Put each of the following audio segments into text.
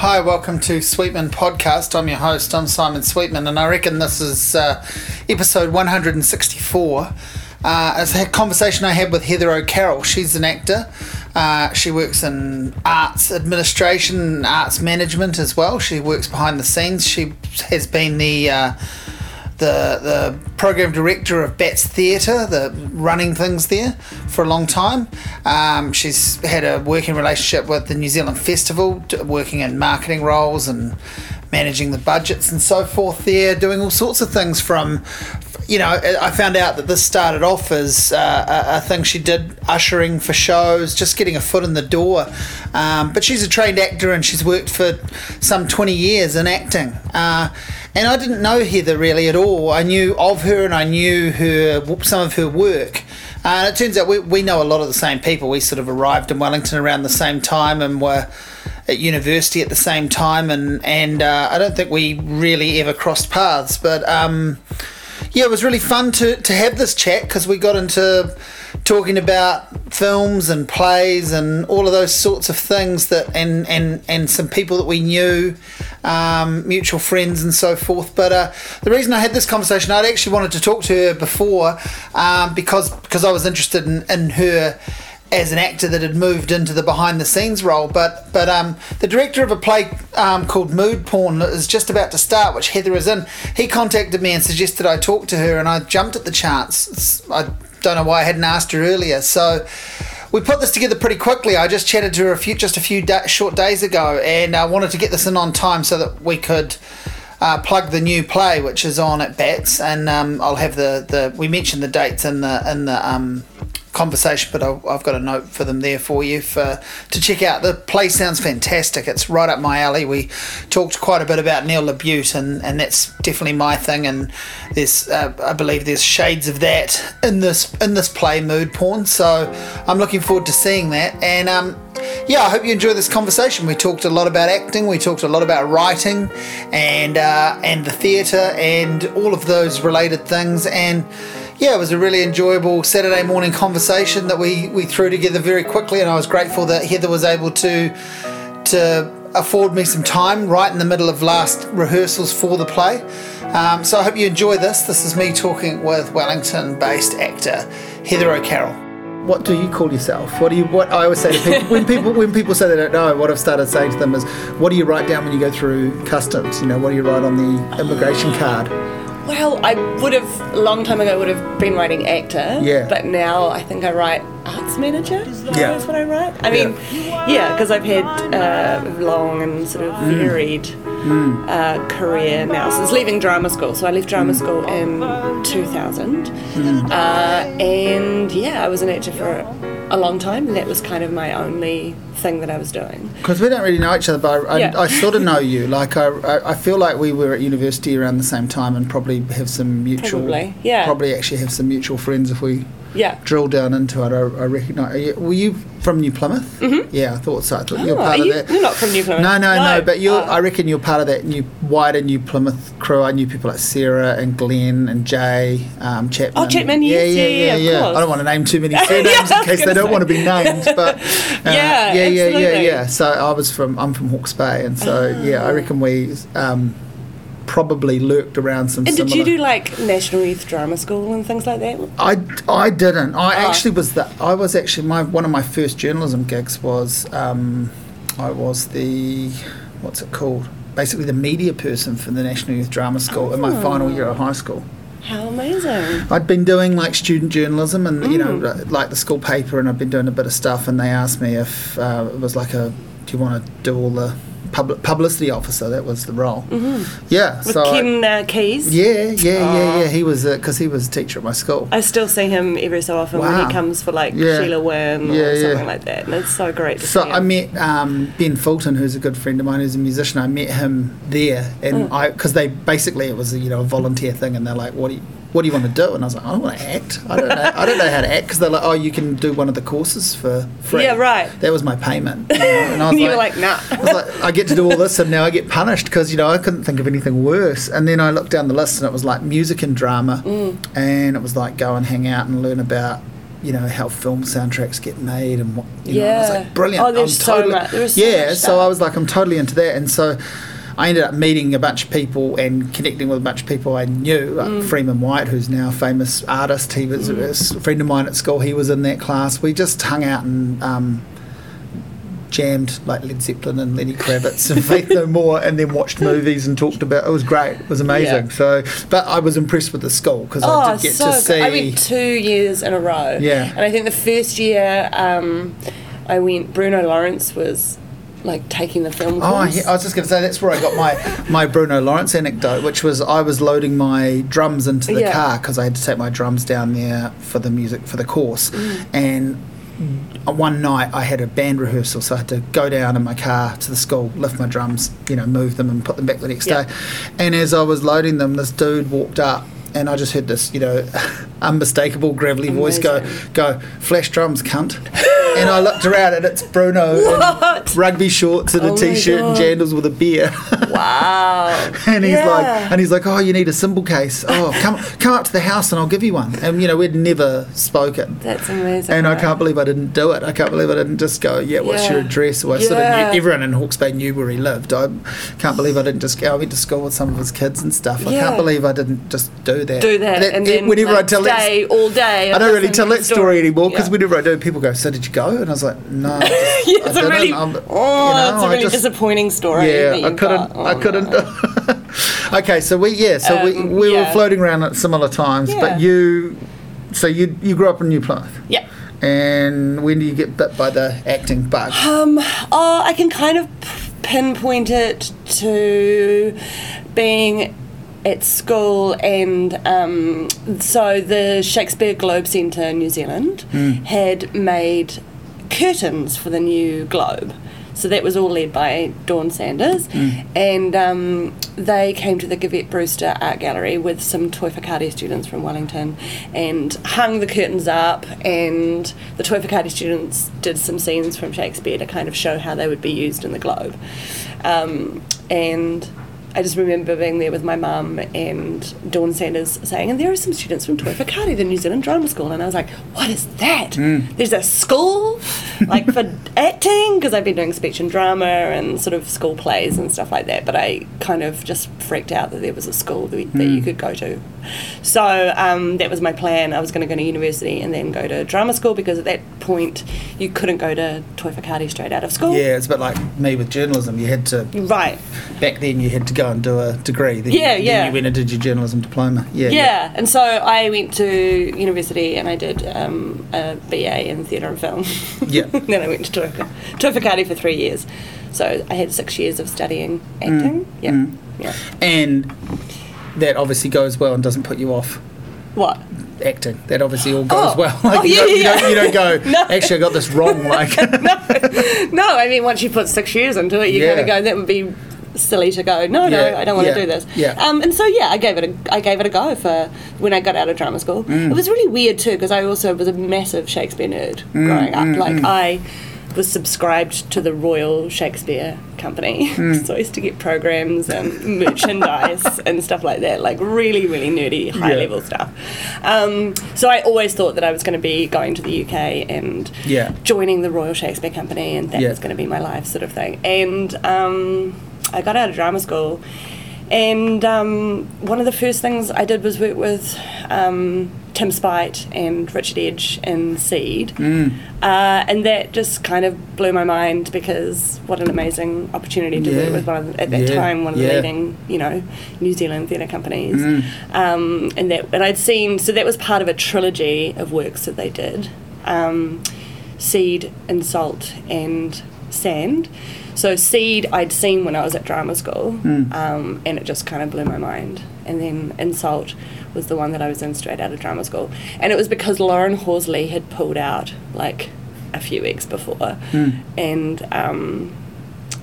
Hi, welcome to Sweetman Podcast. I'm your host, I'm Simon Sweetman, and I reckon this is uh, episode 164. Uh, it's a conversation I had with Heather O'Carroll. She's an actor. Uh, she works in arts administration, arts management as well. She works behind the scenes. She has been the uh, the the program director of Bats Theatre, the running things there for a long time. Um, she's had a working relationship with the New Zealand Festival, working in marketing roles and managing the budgets and so forth there, doing all sorts of things from. You know, I found out that this started off as uh, a, a thing she did ushering for shows, just getting a foot in the door. Um, but she's a trained actor and she's worked for some 20 years in acting. Uh, and I didn't know Heather really at all. I knew of her and I knew her some of her work. Uh, and it turns out we, we know a lot of the same people. We sort of arrived in Wellington around the same time and were at university at the same time. And, and uh, I don't think we really ever crossed paths. But um, yeah, it was really fun to, to have this chat because we got into talking about films and plays and all of those sorts of things that and and and some people that we knew um, mutual friends and so forth. But uh, the reason I had this conversation I'd actually wanted to talk to her before um, because because I was interested in, in her as an actor that had moved into the behind the scenes role but but um, the director of a play um, called Mood Porn is just about to start which Heather is in he contacted me and suggested I talk to her and I jumped at the chance I don't know why I hadn't asked her earlier. So we put this together pretty quickly. I just chatted to her a few, just a few da- short days ago, and I wanted to get this in on time so that we could. Uh, plug the new play which is on at Bats, and um, I'll have the, the we mentioned the dates in the in the um, conversation, but I've, I've got a note for them there for you for to check out. The play sounds fantastic. It's right up my alley. We talked quite a bit about Neil LaBute, and, and that's definitely my thing. And there's uh, I believe there's shades of that in this in this play, Mood Porn. So I'm looking forward to seeing that. And um, yeah, I hope you enjoy this conversation. We talked a lot about acting, we talked a lot about writing, and uh, and the theatre, and all of those related things. And yeah, it was a really enjoyable Saturday morning conversation that we, we threw together very quickly, and I was grateful that Heather was able to to afford me some time right in the middle of last rehearsals for the play. Um, so I hope you enjoy this. This is me talking with Wellington-based actor Heather O'Carroll. What do you call yourself? What do you? What I always say to people when people when people say they don't know, what I've started saying to them is, "What do you write down when you go through customs? You know, what do you write on the immigration card?" Well, I would have a long time ago would have been writing actor. Yeah. But now I think I write arts manager. Yeah. That's what I write. I mean, yeah, because I've had uh, long and sort of Mm. varied uh, career now since leaving drama school. So I left drama Mm. school in 2000, uh, and yeah, I was an actor for a long time, and that was kind of my only thing that I was doing. Because we don't really know each other, but I, Yeah. I, I sort of know you. Like I, I, I feel like we were at university around the same time, and probably have some mutual. Probably, yeah. Probably actually have some mutual friends if we Yeah. drill down into it. I, I recognise. are you- Were you from New Plymouth? Mm-hmm. Yeah, I thought so. I thought you were Oh, part of you, that. you're not from New Plymouth. No, no, no, But you're, Oh. I reckon you're part of that new wider New Plymouth crew. I knew people like Sarah and Glenn and Jay um, Chapman. Oh, Chapman, yes, yeah, yeah, of course. I don't want to name too many Yeah, surnames I in case they don't say. want to be named. But uh, Yeah, yeah, yeah, yeah, yeah. So I was from I'm from Hawke's Bay, and so yeah, I reckon we um, probably lurked around some. And did similar you do like National Youth Drama School and things like that? I, I didn't. I Oh. actually was the. I was actually my one of my first journalism gigs was um, I was the what's it called? Basically, the media person for the National Youth Drama School in my final year of high school. How amazing! I'd been doing like student journalism and you Mm. know like the school paper, and I'd been doing a bit of stuff. And they asked me if uh, it was like a, do you want to do all the public publicity officer? That was the role. Mm-hmm. Yeah. With so I- uh, Keys. yeah, yeah, yeah, Oh. yeah. He was because he was a teacher at my school. I still see him every so often when he comes for like Yeah. Sheila Worm Yeah, or yeah. something like that, and it's so great to So see him. I met um, Ben Fulton, who's a good friend of mine, who's a musician. I met him there, and Mm. I because they basically it was a, you know a volunteer thing, and they're like, "What do you what do you want to do?" And I was like, "I don't want to act. I don't know. I don't know how to act." Because they're like, "Oh, you can do one of the courses for free." Yeah, right. That was my payment. You know? And I was you were like, nah. I was like, I get to do all this, and now I get punished because you know I couldn't think of anything worse. And then I looked down the list, and it was like music and drama, Mm. and it was like go and hang out and learn about you know how film soundtracks get made and what you know, I was Yeah. like brilliant. Oh, there's I'm so totally, much- there is so yeah, much so. I was like I'm totally into that, and so. I ended up meeting a bunch of people and connecting with a bunch of people I knew. Like Mm. Freeman White, who's now a famous artist, he was a friend of mine at school. He was in that class. We just hung out and um, jammed like Led Zeppelin and Lenny Kravitz and Faith No More, and then watched movies and talked about. It was great. It was amazing. Yeah. So, but I was impressed with the school because I Oh, did get so to good. see. I went two years in a row. Yeah. And I think the first year um, I went, Bruno Lawrence was like taking the film Oh, yeah, I was just going to say that's where I got my, my Bruno Lawrence anecdote, which was I was loading my drums into the Yeah. car because I had to take my drums down there for the music for the course, Mm. and one night I had a band rehearsal, so I had to go down in my car to the school, lift my drums, you know, move them and put them back the next Yeah. day. And as I was loading them, this dude walked up. And I just heard this, you know, unmistakable gravelly voice go, go, flash drums, cunt. and I looked around and it's Bruno What? in rugby shorts and Oh a t-shirt and jandals with a beer. wow. and he's Yeah. like, and he's like, oh, you need a cymbal case. Oh, come come up to the house and I'll give you one. And you know, we'd never spoken. That's amazing. And I can't believe I didn't do it. I can't believe I didn't just go, yeah, what's your address? Well, I sort of knew everyone in Hawke's Bay knew where he lived. I can't believe I didn't just go. I went to school with some of his kids and stuff. I can't believe I didn't just do that. Do that, and then whenever like, I tell stay all day. I don't really tell that story anymore because Yeah. whenever I do, people go, "So did you go?" And I was like, "No, I yeah, it's I a really, I'm- oh, you know, it's a I really just- disappointing story. yeah, I couldn't. got. Oh, I couldn't. no. okay, so we yeah, so we, Um, we were yeah. floating around at similar times, Yeah. but you, so you you grew up in New Plymouth, Yeah. and when do you get bit by the acting bug? Um, oh, I can kind of pinpoint it to being at school, and um, so the Shakespeare Globe Centre in New Zealand had made curtains for the new Globe. So that was all led by Dawn Sanders, and um, they came to the Govett-Brewster Art Gallery with some Toi Whakaari students from Wellington, and hung the curtains up. And the Toi Whakaari students did some scenes from Shakespeare to kind of show how they would be used in the Globe. Um, and I just remember being there with my mum and Dawn Sanders saying, and there are some students from Toi Whakaari, the New Zealand Drama School. And I was like, what is that? There's a school like for acting? Because I've been doing speech and drama and sort of school plays and stuff like that. But I kind of just freaked out that there was a school that, that you could go to. So um, that was my plan. I was going to go to university and then go to drama school because at that point you couldn't go to Toi Whakaari straight out of school. Yeah, it's a bit like me with journalism. You had to Right. back then. You had to go and do a degree. Then, Yeah, then yeah. you went and did your journalism diploma. Yeah, Yeah, and so I went to university and I did um, a BA in theatre and film. Yeah. then I went to Whakaari for three years. So I had six years of studying acting. yeah. mm. Yeah. and that obviously goes well and doesn't put you off What? acting. That obviously all goes Oh. well. Oh, you, yeah, don't, you, don't, you don't go. No. Actually, I got this wrong. Like, No, I mean, once you put six years into it, you Yeah. kind of go, that would be silly to go, no, no, I don't want to do this. yeah. Um, and so, yeah, I gave it a, I gave it a go for when I got out of drama school. Mm. It was really weird, too, because I also was a massive Shakespeare nerd Mm, growing up. like, I was subscribed to the Royal Shakespeare Company. Mm. so I used to get programs and merchandise and stuff like that, like really, really nerdy, high Yeah. level stuff. Um, so I always thought that I was going to be going to the UK and Yeah. joining the Royal Shakespeare Company, and that Yeah. was going to be my life, sort of thing. And um, I got out of drama school, and um, one of the first things I did was work with um, Tim Spite and Richard Edge in Seed, Mm. uh, and that just kind of blew my mind because what an amazing opportunity to Yeah. work with one of the, at that Yeah. time one of the leading, you know, New Zealand theatre companies, Mm. um, and that and I'd seen so that was part of a trilogy of works that they did. Um, seed and salt and sand. So seed I'd seen when I was at drama school, Mm. um, and it just kind of blew my mind. And then in Salt was the one that I was in straight out of drama school, and it was because Lauren Horsley had pulled out like a few weeks before, Mm. and. Um,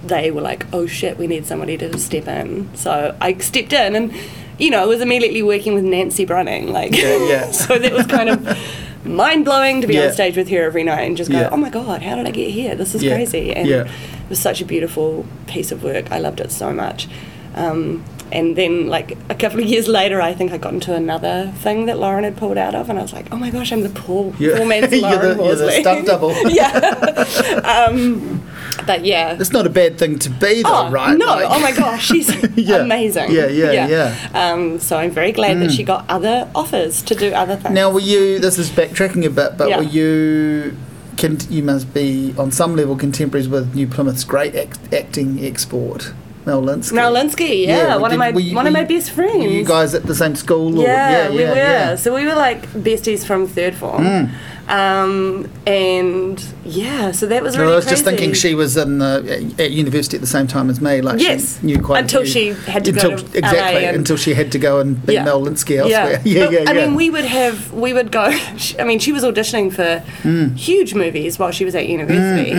they were like, "Oh shit, we need somebody to step in." So I stepped in, and you know, I was immediately working with Nancy Brunning, like, Yeah, yeah. so that was kind of mind blowing to be Yeah. on stage with her every night and just go, Yeah. "Oh my god, how did I get here? This is Yeah. crazy!" And Yeah. it was such a beautiful piece of work. I loved it so much. Um, and then, like a couple of years later, I think I got into another thing that Lauren had pulled out of, and I was like, "Oh my gosh, I'm the poor, poor man's Lauren the- you're the stunt double. yeah. um, but yeah. It's not a bad thing to be, though, Oh, right? No, Like- oh my gosh, she's Yeah. amazing. Yeah, yeah, yeah. Mm. Um, so I'm very glad that she got other offers to do other things. Now, were you? This is backtracking a bit, but Yeah. were you? Can, you must be on some level contemporaries with New Plymouth's great act, acting export, Mel Lynskey. Mel Lynskey, yeah, one did- of my you- one of my best friends. Were you guys at the same school? Or, Yeah, we yeah, were. yeah. So we were like besties from third form. Mm. Um, and yeah, so that was No, really I was just thinking she was in the, at university at the same time as me. Like Yes, she knew quite until few- she had to go until, to exactly and- until she had to go and be Yeah. Mel Lynskey elsewhere. Yeah, But, yeah, yeah. I mean, we would have, we would go. I mean, she was auditioning for Mm. huge movies while she was at university,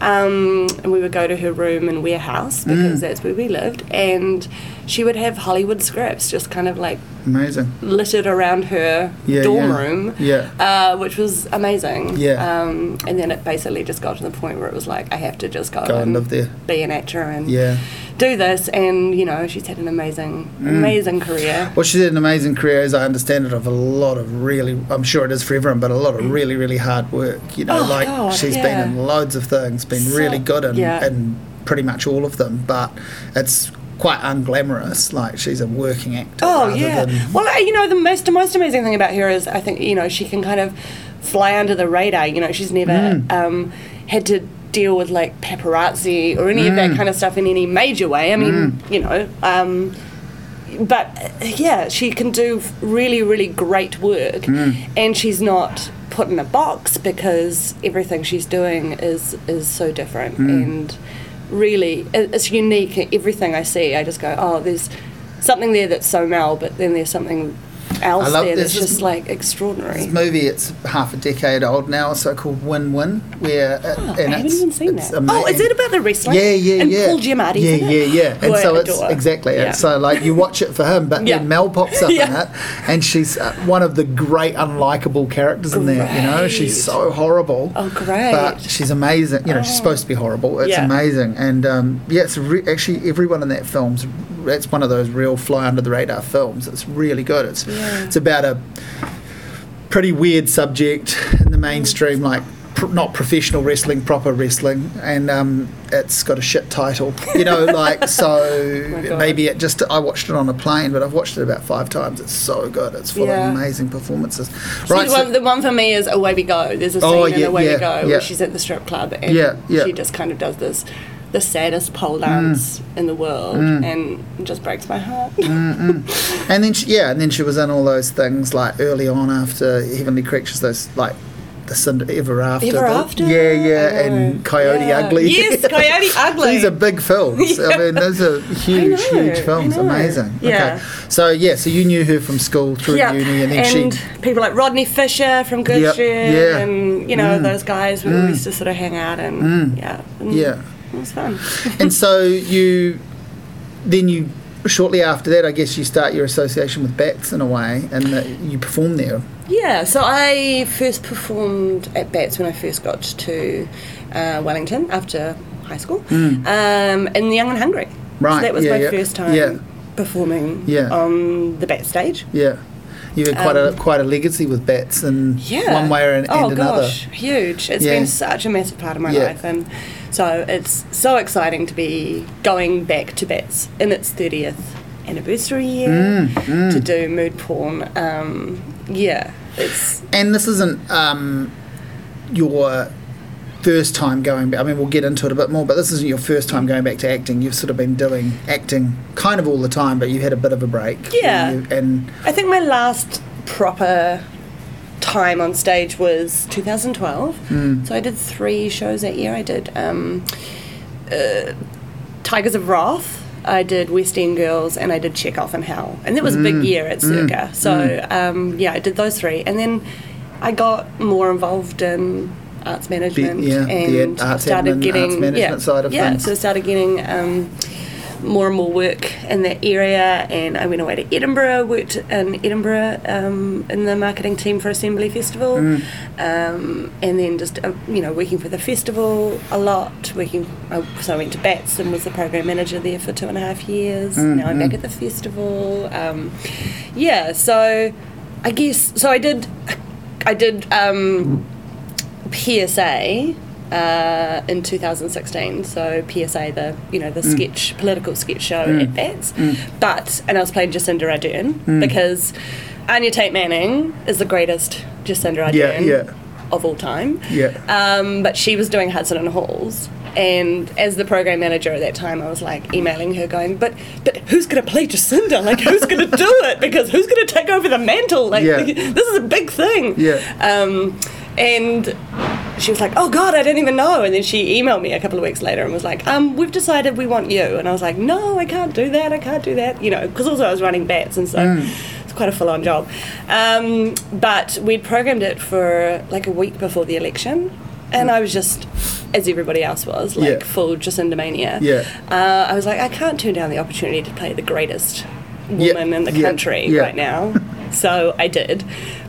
um, and we would go to her room in warehouse Mm. because that's where we lived, and she would have Hollywood scripts just kind of like amazing. littered around her Yeah, dorm yeah. room. Yeah. Uh, which was amazing. Yeah. Um, and then it basically just got to the point where it was like, I have to just go, Go and live there. be an actor and Yeah. do this. And, you know, she's had an amazing, Mm. amazing career. Well, she's had an amazing career, as I understand it, of a lot of really, I'm sure it is for everyone, but a lot of really, really hard work. You know, Oh, like God, she's yeah. been in loads of things, been So- really good yeah. in pretty much all of them, but it's quite unglamorous. Like she's a working actor. Oh yeah. Than, Well, you know, the most the most amazing thing about her is I think you know she can kind of fly under the radar. You know, she's never Mm. um, had to deal with like paparazzi or any of Mm. that kind of stuff in any major way. I mean, you know. Um, but yeah, she can do really, really great work, Mm. and she's not put in a box because everything she's doing is is so different Mm. and really it's unique. Everything I see, I just go, oh, there's something there that's so Mel, but then there's something else I love- there that's this- just like This extraordinary. movie, it's half a decade old now, so called Win Win, where Oh, and I haven't it's, even seen it's that. Oh, is it about the wrestling? Yeah, yeah, and yeah. Paul Giamatti. Yeah, in yeah, it? yeah. And so it's exactly. Yeah. So like you watch it for him, but Yeah. then Mel pops up in Yeah. it, and she's uh, one of the great unlikable characters in there. You know, she's so horrible. Oh, great. But she's amazing. You know, she's Oh. supposed to be horrible. It's Yeah. amazing, and um, yeah, it's re- actually everyone in that film's. It's one of those real fly under the radar films. It's really good. It's Yeah. It's about a pretty weird subject in the mainstream, like pr- not professional wrestling, proper wrestling, and um, it's got a shit title. You know, like so Oh maybe it just I watched it on a plane, but I've watched it about five times. It's so good. It's full Yeah. of amazing performances. Right. the, so- one, the one for me is Away We Go. There's a scene Oh, in Away yeah, We Go yeah. where she's at the strip club and Yeah, yeah. she just kind of does this the saddest pole mm. dance in the world mm. and it just breaks my heart. Mm, and then she, yeah, and then she was in all those things like early on after Heavenly Creatures, those like the Cinder Ever After. Ever After? Yeah, yeah, and Coyote Yeah. Ugly. Yes, Coyote Ugly. These are big films. I mean, those are huge, know, huge films. Amazing. Yeah. Okay. So yeah, so you knew her from school through yeah, uni, and then she. and she. people like Rodney Fisher from Good Yep, yeah. and you know those guys we used to sort of hang out and yeah, and Yeah. It was fun. and so you, then you. Shortly after that, I guess you start your association with Bats in a way, and that you perform there. Yeah, so I first performed at Bats when I first got to uh, Wellington after high school, um, in The Young and Hungry. Right, So that was yeah, my yeah, first time yeah. performing Yeah. on the Bat stage. Yeah, you had quite a quite a legacy with Bats, in Um, Yeah. one way or and, oh, another. gosh, huge. It's Yeah. been such a massive part of my Yeah. life. And so it's so exciting to be going back to Bats in its 30th anniversary year Mm, to do mood porn. Um, yeah, it's. And this isn't um, your first time going back. I mean, we'll get into it a bit more, but this isn't your first time going back to acting. You've sort of been doing acting kind of all the time, but you had a bit of a break. Yeah. You- and I think my last proper time on stage was 2012. So I did three shows that year. I did um, uh, Tigers of Wrath. I did West End Girls and I did Chekhov in Hell. And that was a big year at Circa. So, um, yeah, I did those three. And then I got more involved in arts management yeah, the and arts started admin, getting arts management yeah, side of yeah, things. so started getting um, more and more work in that area, and I went away to Edinburgh, worked in Edinburgh um, in the marketing team for Assembly Festival, um, and then just uh, you know working for the festival a lot. Working, uh, so I went to Bats and was the program manager there for two and a half years. Now I'm back at the festival. Um, yeah, so I guess so. I did, I did. Um, PSA uh, in 2016. So PSA, the you know the sketch political sketch show at Bats, but and I was playing Jacinda Ardern because Anya Tate Manning is the greatest Jacinda Ardern Yeah, yeah. of all time. Yeah. Um, but she was doing Hudson and Halls. And as the program manager at that time, I was like emailing her, going, "But, but who's going to play Jacinda? Like, who's going to do it? Because who's going to take over the mantle? Like, Yeah. this is a big thing." Yeah. Um, and she was like, "Oh God, I didn't even know." And then she emailed me a couple of weeks later and was like, "Um, we've decided we want you." And I was like, "No, I can't do that. I can't do that." You know, because also I was running bats, and so Mm. it's quite a full-on job. Um, but we'd programmed it for like a week before the election, and I was just, as everybody else was, like Yeah. full Jacinda mania. Yeah. Uh, I was like, I can't turn down the opportunity to play the greatest Yeah, woman in the yeah, country yeah. right now. so I did.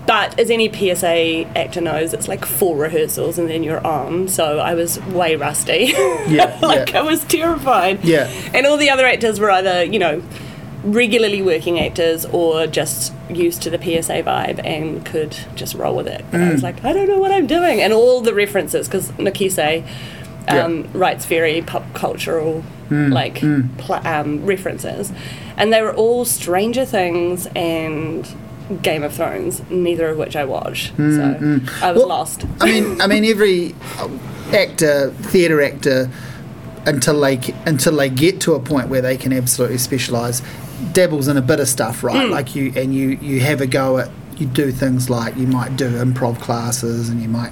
But as any PSA actor knows, it's like four rehearsals and then you're on. So I was way rusty. Yeah, like yeah. I was terrified. Yeah. And all the other actors were either, you know, regularly working actors or just used to the PSA vibe and could just roll with it. But I Mm. was like, I don't know what I'm doing. And all the references, because Nakise um, writes very pop cultural Mm, like pl- um, references, and they were all Stranger Things and Game of Thrones, neither of which I watch. so hmm, hmm. I was Mm, Well, lost. I mean, I mean, every uh, actor, theatre actor, until they until they get to a point where they can absolutely specialise, dabbles in a bit of stuff, right? Hmm. Like you and you you have a go at you do things like you might do improv classes and you might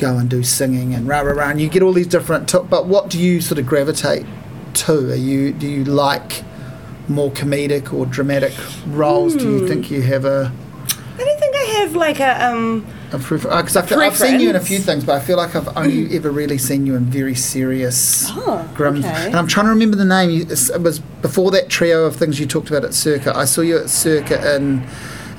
go and do singing and rah rah rah, and you get all these different. T- but what do you sort of gravitate to? Are you do you like more comedic or dramatic roles? Do you hmm. think you have a I don't think I have like a um. because uh, I've, I've seen you in a few things, but I feel like I've only mm. ever really seen you in very serious, Oh, grim. okay. And I'm trying to remember the name. It was before that trio of things you talked about at Circa. I saw you at Circa in,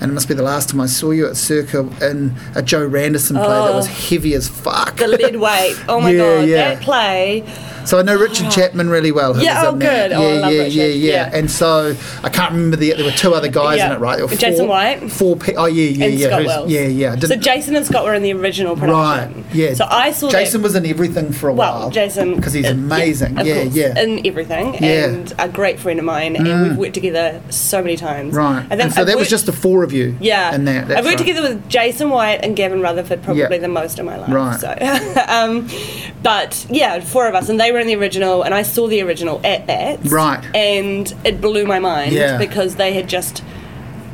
and it must be the last time I saw you at Circa in a Jo Randerson play that was Oh. heavy as fuck. The lead weight. Oh my Yeah, god, yeah. that play. So I know Richard Chapman really well. Yeah, oh, good. Oh, Yeah, I love yeah, yeah, yeah, Yeah. And so I can't remember the. There were two other guys Yeah. in it, right? There were Jason White. Four. Pe- oh yeah, yeah, and yeah. Scott Wells. Yeah, yeah. I So Jason and Scott were in the original production. Right. Yeah. So I saw Jason that. was in everything for a while. well, while. Jason because he's uh, amazing. of Yeah, course, yeah. in everything, Yeah. Mm. and a great friend of mine, and we've worked together so many times. right. I think and so I've that was just the four of you. Yeah, And that. I've worked right. together with Jason White and Gavin Rutherford probably Yeah. the most in my life. Right. So, um, but yeah, four of us, and they were in the original, and I saw the original at that. Right. And it blew my mind Yeah. because they had just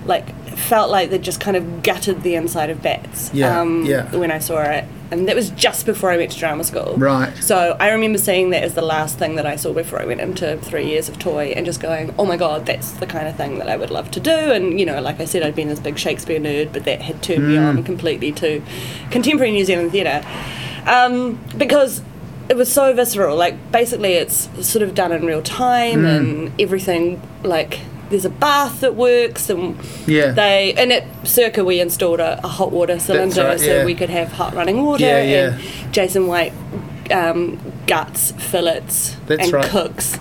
like felt like they just kind of gutted the inside of Bats. Yeah, Um, yeah. When I saw it, and that was just before I went to drama school. Right. So I remember seeing that as the last thing that I saw before I went into three years of Toi and just going, oh my god, that's the kind of thing that I would love to do. And, you know, like I said, I'd been this big Shakespeare nerd, but that had turned me Mm. on completely to contemporary New Zealand theatre. Um, because it was so visceral. Like, basically, it's sort of done in real time Mm. and everything, like, there's a bath that works and Yeah. they and at circa we installed a, a hot water cylinder right, so yeah. we could have hot running water Yeah, yeah. and Jason White um, guts, fillets, That's and right. Mm. cooks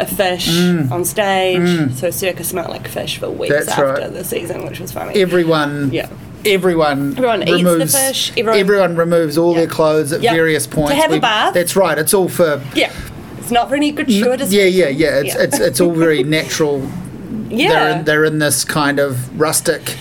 a fish on stage. So circa smelled like fish for weeks That's after right. the season, which was funny. Everyone. Yeah. Everyone, Everyone eats the removes, fish, everyone- removes all Yeah. their clothes at Yeah. various To points. have a bath. That's right. It's all for yeah. It's not for any gratuitous. yeah, yeah, yeah. It's Yeah. it's it's all very natural. They're yeah. in, they're in this kind of rustic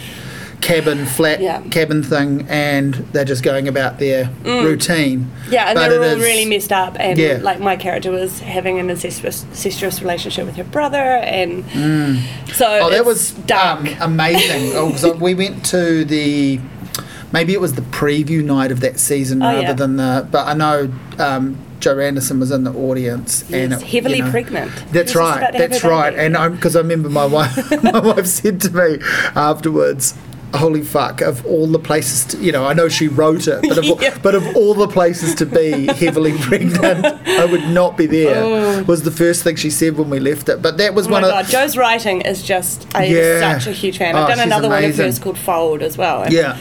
cabin, flat Yeah. cabin thing, and they're just going about their routine. Mm. Yeah, and But they're all is- really messed up, and Yeah. like my character was having an incestuous, incestuous relationship with her brother, and so Oh, that was dark. um, amazing. oh, 'cause we went to the maybe it was the preview night of that season Oh, rather yeah. than the. But I know um, Jo Randerson was in the audience and Yes, it- heavily you know, pregnant. That's She was just right. about to have That's right. baby. And I'm because I remember my wife. my wife said to me afterwards. holy fuck, of all the places, to, you know, I know she wrote it, but of, all- Yeah. but of all the places to be heavily pregnant, I would not be there, oh. was the first thing she said when we left it. But that was Oh my one of. god, Jo's writing is just I'm Yeah. such a huge fan. Oh, I've done she's another one of hers called Fold as well. Yeah.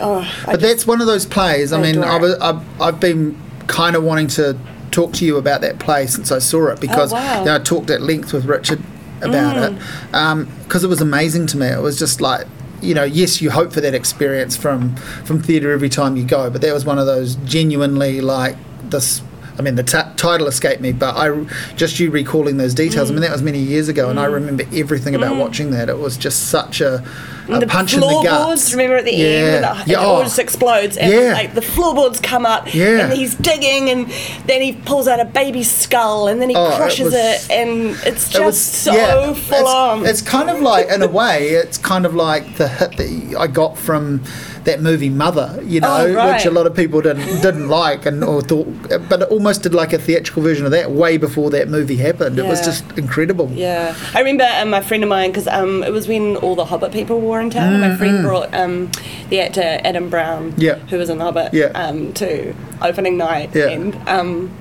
Oh, I But just- that's one of those plays. I I mean, I was, I've, I've been kind of wanting to talk to you about that play since I saw it because Oh, wow. Mm. you know, I talked at length with Richard about mm. it um, because it was amazing to me. It was just like. You know, yes, you hope for that experience from from theatre every time you go, but that was one of those genuinely like this. I mean, the t- title escaped me, but I just you recalling those details. I mean, mm. that was many years ago, and I mm. remember everything about watching that. It was just such a, a the punch in the guts. remember at the yeah. end, the, yeah, it all oh. just explodes, and Yeah. like the floorboards come up, Yeah. and he's digging, and then he pulls out a baby skull, and then he Oh, it crushes was- it, and it's just It was- so yeah, full it's, on. It's kind of like, in a way, it's kind of like the hit that I got from that movie Mother, you know, Oh, right. which a lot of people didn't didn't like and or thought, but it almost did like a theatrical version of that way before that movie happened. It was just incredible. Yeah, I remember um, my friend of mine because um, it was when all the Hobbit people were in town. and My friend brought um, the actor Adam Brown, Mm-hmm. Yeah. who was in Hobbit, Yeah. um, to opening night, Yeah. and um,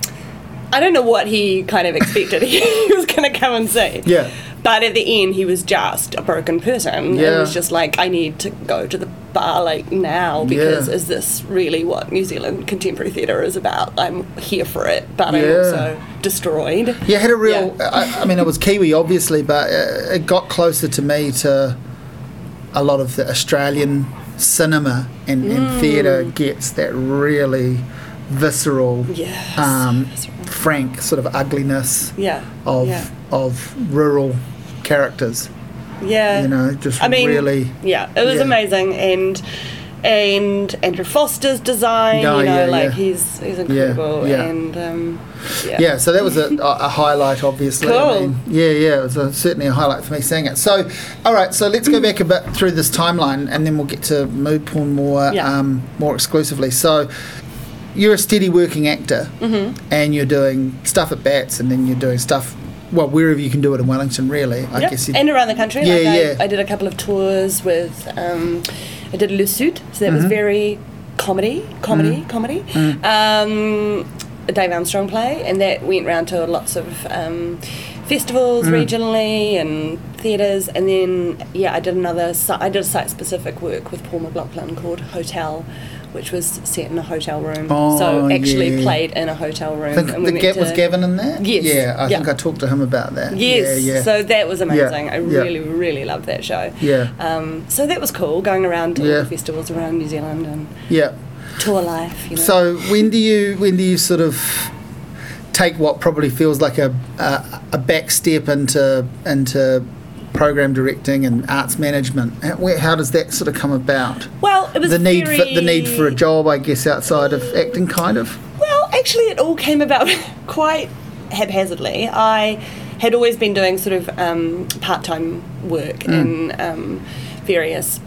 I don't know what he kind of expected he was going to come and see. Yeah. But at the end, he was just a broken person. Yeah. It was just like, I need to go to the bar like now because Yeah. is this really what New Zealand contemporary theatre is about? I'm here for it, but I'm Yeah. also destroyed. Yeah, it had a real. Yeah. I, I mean, it was Kiwi, obviously, but uh, it got closer to me to a lot of the Australian cinema and, Mm. and theatre gets that really visceral, Yes. um, frank sort of ugliness Yeah. of yeah. of rural characters. Yeah. You know, just I mean, really. yeah, it was yeah. amazing, and and Andrew Foster's design, Oh, you know, yeah, like yeah. he's he's incredible, yeah. and um, yeah, Yeah, so that was a, a highlight, obviously. I Cool. mean, yeah, yeah, it was a, certainly a highlight for me seeing it. So, all right, so let's go back a bit through this timeline, and then we'll get to mood porn more, um, more exclusively. So, you're a steady working actor, Mm-hmm. and you're doing stuff at Bats, and then you're doing stuff, well, wherever you can do it in Wellington, really. I Yep. guess. And around the country. Yeah, like yeah. I, I did a couple of tours with. Um, I did Le Sud, so that Mm-hmm. was very comedy, comedy, Mm. comedy. Um, a Dave Armstrong play, and that went round to lots of um, festivals Mm. regionally and theatres. And then, yeah, I did another. I did a site-specific work with Paul McLaughlin called Hotel. Which was set in a hotel room, Oh, so actually yeah. played in a hotel room. the, and the Gap was Gavin in there? Yes, Yeah, I yeah. think I talked to him about that. Yes, Yeah, yeah. so that was amazing. I really, really loved that show. Yeah. Um, so that was cool, going around to all the festivals around New Zealand and yeah. tour life. You know. So when do you when do you sort of take what probably feels like a a, a back step into into program directing and arts management? How, how does that sort of come about? well, it was The need very, for the need for a job, I guess, outside of acting, kind of. Well, actually, it all came about quite haphazardly. I had always been doing sort of um, part-time work Mm. in um, various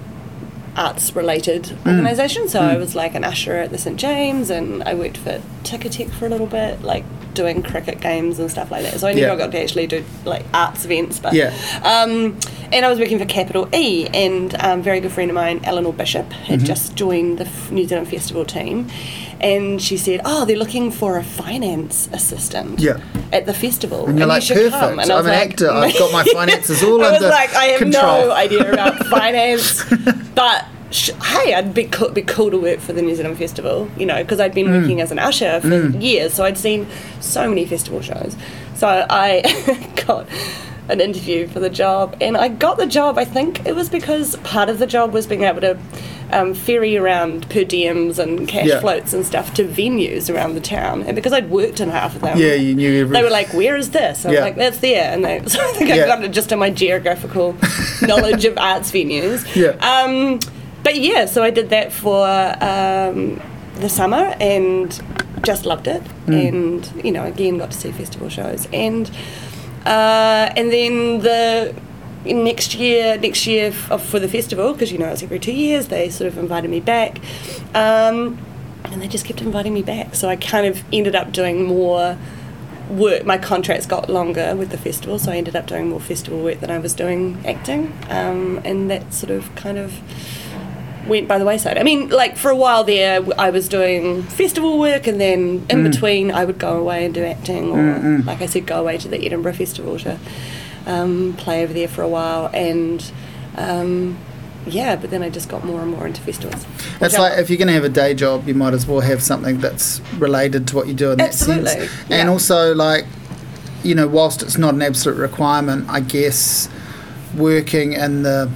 arts related Mm. organisations. So I was like an usher at the St James, and I worked for Ticketek for a little bit, like doing cricket games and stuff like that. So I never Yeah. got to actually do like arts events, but Yeah. um, and I was working for Capital E, and um, a very good friend of mine, Eleanor Bishop, Mm-hmm. had just joined the New Zealand Festival team, and she said, "Oh, they're looking for a finance assistant Yeah. at the festival, And you're you like, should perfect. come." And I I'm was an like, actor. I've got my finances all I was under like, I have control. no idea about finance, but. Sh- Hey, I'd be cool, be cool to work for the New Zealand Festival, you know, because I'd been Mm. working as an usher for years, so I'd seen so many festival shows. So I got an interview for the job, and I got the job. I think it was because part of the job was being able to um, ferry around per diems and cash Yeah. floats and stuff to venues around the town, and because I'd worked in half of them, Yeah, you knew every. they were like, "Where is this?" I was like, "That's there," and they so I think Yeah. I got it just in my geographical knowledge of arts venues. Yeah. Um, but yeah, so I did that for um, the summer and just loved it, Mm. and you know, again, got to see festival shows, and uh, and then the next year, next year f- for the festival, because you know it's every two years, they sort of invited me back. Um, and they just kept inviting me back. So I kind of ended up doing more work. My contracts got longer with the festival, so I ended up doing more festival work than I was doing acting. Um, and that sort of kind of went by the wayside. I mean, like for a while there, I was doing festival work, and then in Mm. between, I would go away and do acting, or like I said, go away to the Edinburgh Festival to um, play over there for a while, and um, yeah, but then I just got more and more into festivals. It's I like if you're going to have a day job, you might as well have something that's related to what you do in that sense. Absolutely, And also, like, you know, whilst it's not an absolute requirement, I guess working in the,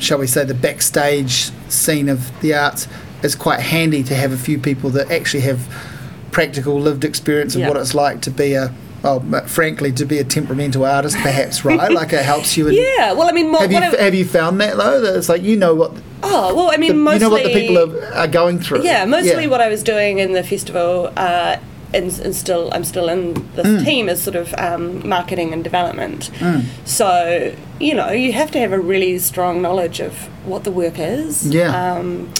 shall we say, the backstage scene of the arts is quite handy to have a few people that actually have practical lived experience of Yeah. what it's like to be a, well, frankly, to be a temperamental artist, perhaps, right? like it helps you. In, yeah, well, I mean, mo- Have you, I- have you found that though? That it's like you know what oh, well, I the, mean, mostly you know what the people are, are going through. Yeah, mostly Yeah. what I was doing in the festival, uh, and, and still I'm still in this Mm. team is sort of um, marketing and development. So you know you have to have a really strong knowledge of what the work is. Yeah. Um,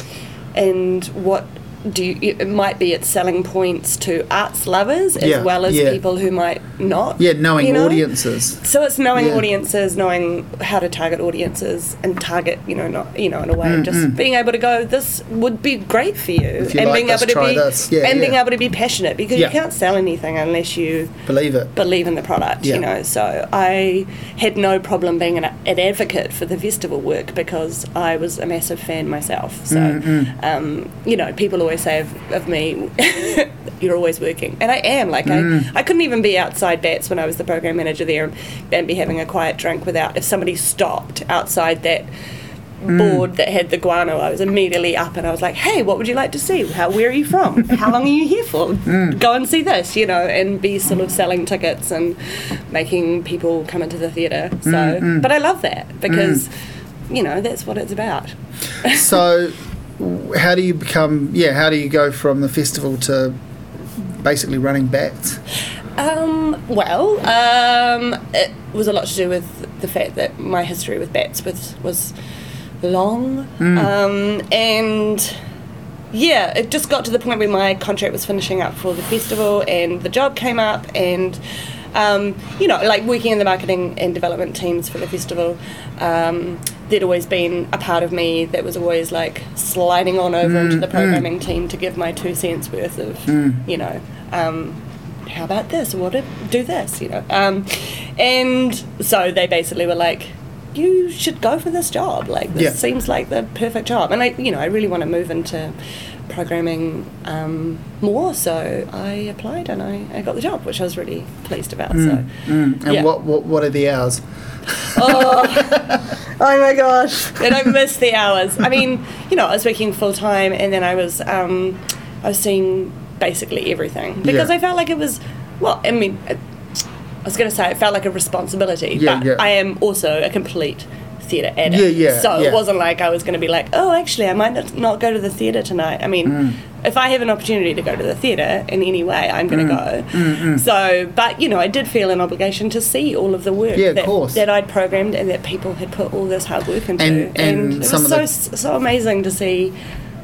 and what do you, it might be its selling points to arts lovers as Yeah, well as yeah. people who might not. Yeah, knowing you know? audiences. So it's knowing Yeah. audiences, knowing how to target audiences, and target, you know, not you know, in a way, of just being able to go. This would be great for you, Mm, If you and like being this, able to be this. Yeah, and being able to be passionate because you can't sell anything unless you Believe it. believe in the product. You know, so I had no problem being an, an advocate for the festival work because I was a massive fan myself. So, Mm, um, you know, people always say of, of me, "You're always working," and I am. Like, Mm. I, I couldn't even be outside Bats when I was the program manager there and be having a quiet drink without if somebody stopped outside that. Mm. Board that had the guano, I was immediately up and I was like, "Hey, what would you like to see? How where are you from? How long are you here for? Mm. Go and see this, you know." And be sort of selling tickets and making people come into the theatre. So, Mm, but I love that because, you know, that's what it's about. so, how do you become? Yeah, how do you go from the festival to basically running bats? Um, well, um, it was a lot to do with the fact that my history with bats was was long, um, and yeah, it just got to the point where my contract was finishing up for the festival, and the job came up, and um, you know, like working in the marketing and development teams for the festival. Um, there'd always been a part of me that was always like sliding on over into the programming team to give my two cents worth of, you know, um, how about this? What if do this? You know, um, and so they basically were like, you should go for this job. Like this Yeah. seems like the perfect job, and I, you know, I really want to move into programming um, more. So I applied and I, I got the job, which I was really pleased about. So. Mm, and Yeah. what, what what are the hours? Oh, oh my gosh! And I missed the hours. I mean, you know, I was working full time, and then I was um, I was seeing basically everything because Yeah. I felt like it was. Well, I mean, I was going to say it felt like a responsibility, Yeah, but. I am also a complete theatre addict. Yeah, yeah, So yeah. it wasn't like I was going to be like, oh, actually, I might not- not go to the theatre tonight. I mean, Mm. if I have an opportunity to go to the theatre in any way, I'm going to Mm. go. So, but you know, I did feel an obligation to see all of the work Yeah, that, course. that I'd programmed and that people had put all this hard work into. And- and it was so so amazing to see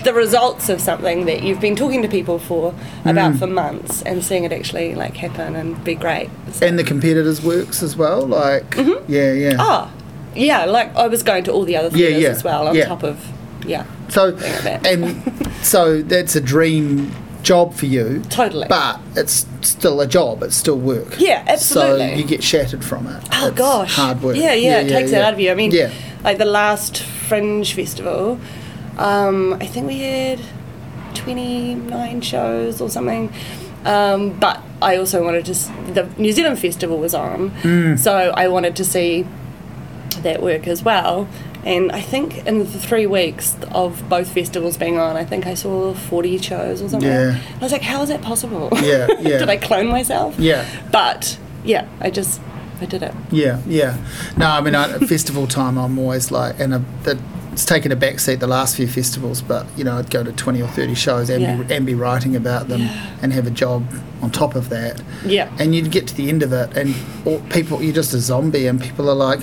the results of something that you've been talking to people for about Mm. for months and seeing it actually like happen and be great. So- And the competitors works as well. Like Mm-hmm. yeah, yeah. oh, yeah, like I was going to all the other Yeah, theatres yeah, as well on yeah. top of yeah, So Being a vet. and so that's a dream job for you. totally. But it's still a job. It's still work. Yeah, absolutely. So you get shattered from it. Oh It's gosh, hard work. Yeah, yeah, it takes it yeah. out of you. I mean, yeah, like the last Fringe festival, um, I think we had twenty nine shows or something. Um, but I also wanted to. S- the New Zealand festival was on, Mm. so I wanted to see that work as well. And I think in the three weeks of both festivals being on, I think I saw 40 shows or something. Yeah. I was like, how is that possible? Yeah, yeah. Did I clone myself? yeah. But yeah, I just, I did it. Yeah, yeah. No, I mean, I, at festival time, I'm always like, and a, that it's taken a back seat the last few festivals, but you know, I'd go to 20 or 30 shows and, Yeah. be, and be writing about them Yeah. and have a job on top of that. Yeah. And you'd get to the end of it, and all, people, you're just a zombie, and people are like,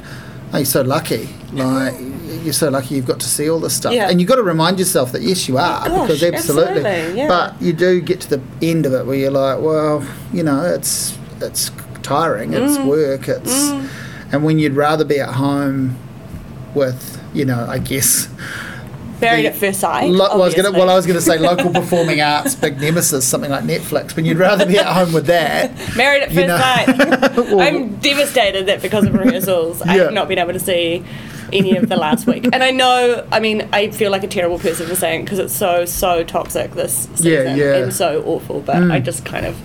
oh, you're so lucky. Like, you're so lucky you've got to see all this stuff. Yeah. And you've got to remind yourself that, yes, you are, Gosh, because absolutely. absolutely, yeah. But you do get to the end of it where you're like, well, you know, it's it's tiring, it's Mm. work, it's and when you'd rather be at home with, you know, I guess Married the- at First Sight, Lo- well, I was gonna, well, I was going to say local performing arts, big nemesis, something like Netflix, but you'd rather be at home with that. Married at first know. sight. Well- I'm devastated that because of rehearsals, Yeah. I've not been able to see any of the last week. And I know, I mean, I feel like a terrible person for saying because it's so so toxic this season Yeah, yeah. and so awful. But Mm. I just kind of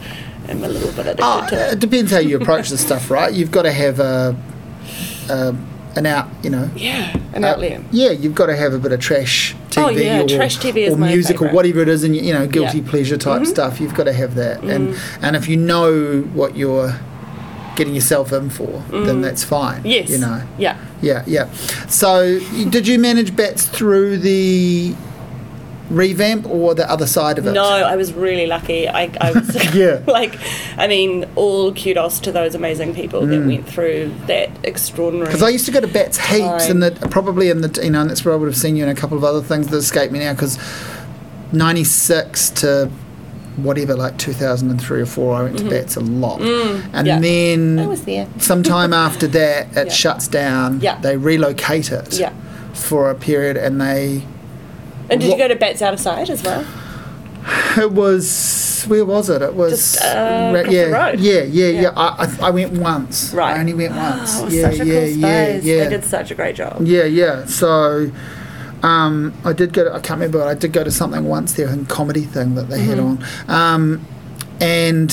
am a little bit addicted Oh, to it it. depends how you approach this stuff, right? You've got to have a, a an out, you know. Yeah, an uh, outlet. yeah, you've got to have a bit of trash TV Oh, yeah, or, trash TV is or my music or whatever it is, and you know, guilty Yeah. Mm-hmm. pleasure type stuff. You've got to have that, and and if you know what you're getting yourself in for, then that's fine. Mm. Yes. you know. Yeah. Yeah, yeah. So, did you manage bats through the revamp or the other side of it? No, I was really lucky. I, I was Yeah. like, I mean, all kudos to those amazing people Mm. that went through that extraordinary. Because I used to go to Bats heaps, and the probably in the you know, and that's where I would have seen you in a couple of other things that escape me now. Because '96 to whatever, like 2003 or four, I went to Bats a lot, and Mm-hmm. yeah. then I was there. sometime after that, it Yeah. shuts down. Yeah. They relocate it Yeah. for a period, and they And did What- you go to Bats Out of Sight as well? It was where was it? It was Just, uh, ra- yeah, yeah, yeah, yeah, Yeah. I, I, I went once. Right. I only went once. Oh, yeah, such a yeah, cool yeah, space. yeah, They did such a great job. yeah, yeah. So, um, I did go. To, I can't remember. but I did go to something once there, a comedy thing that they had Mm-hmm. on. Um, and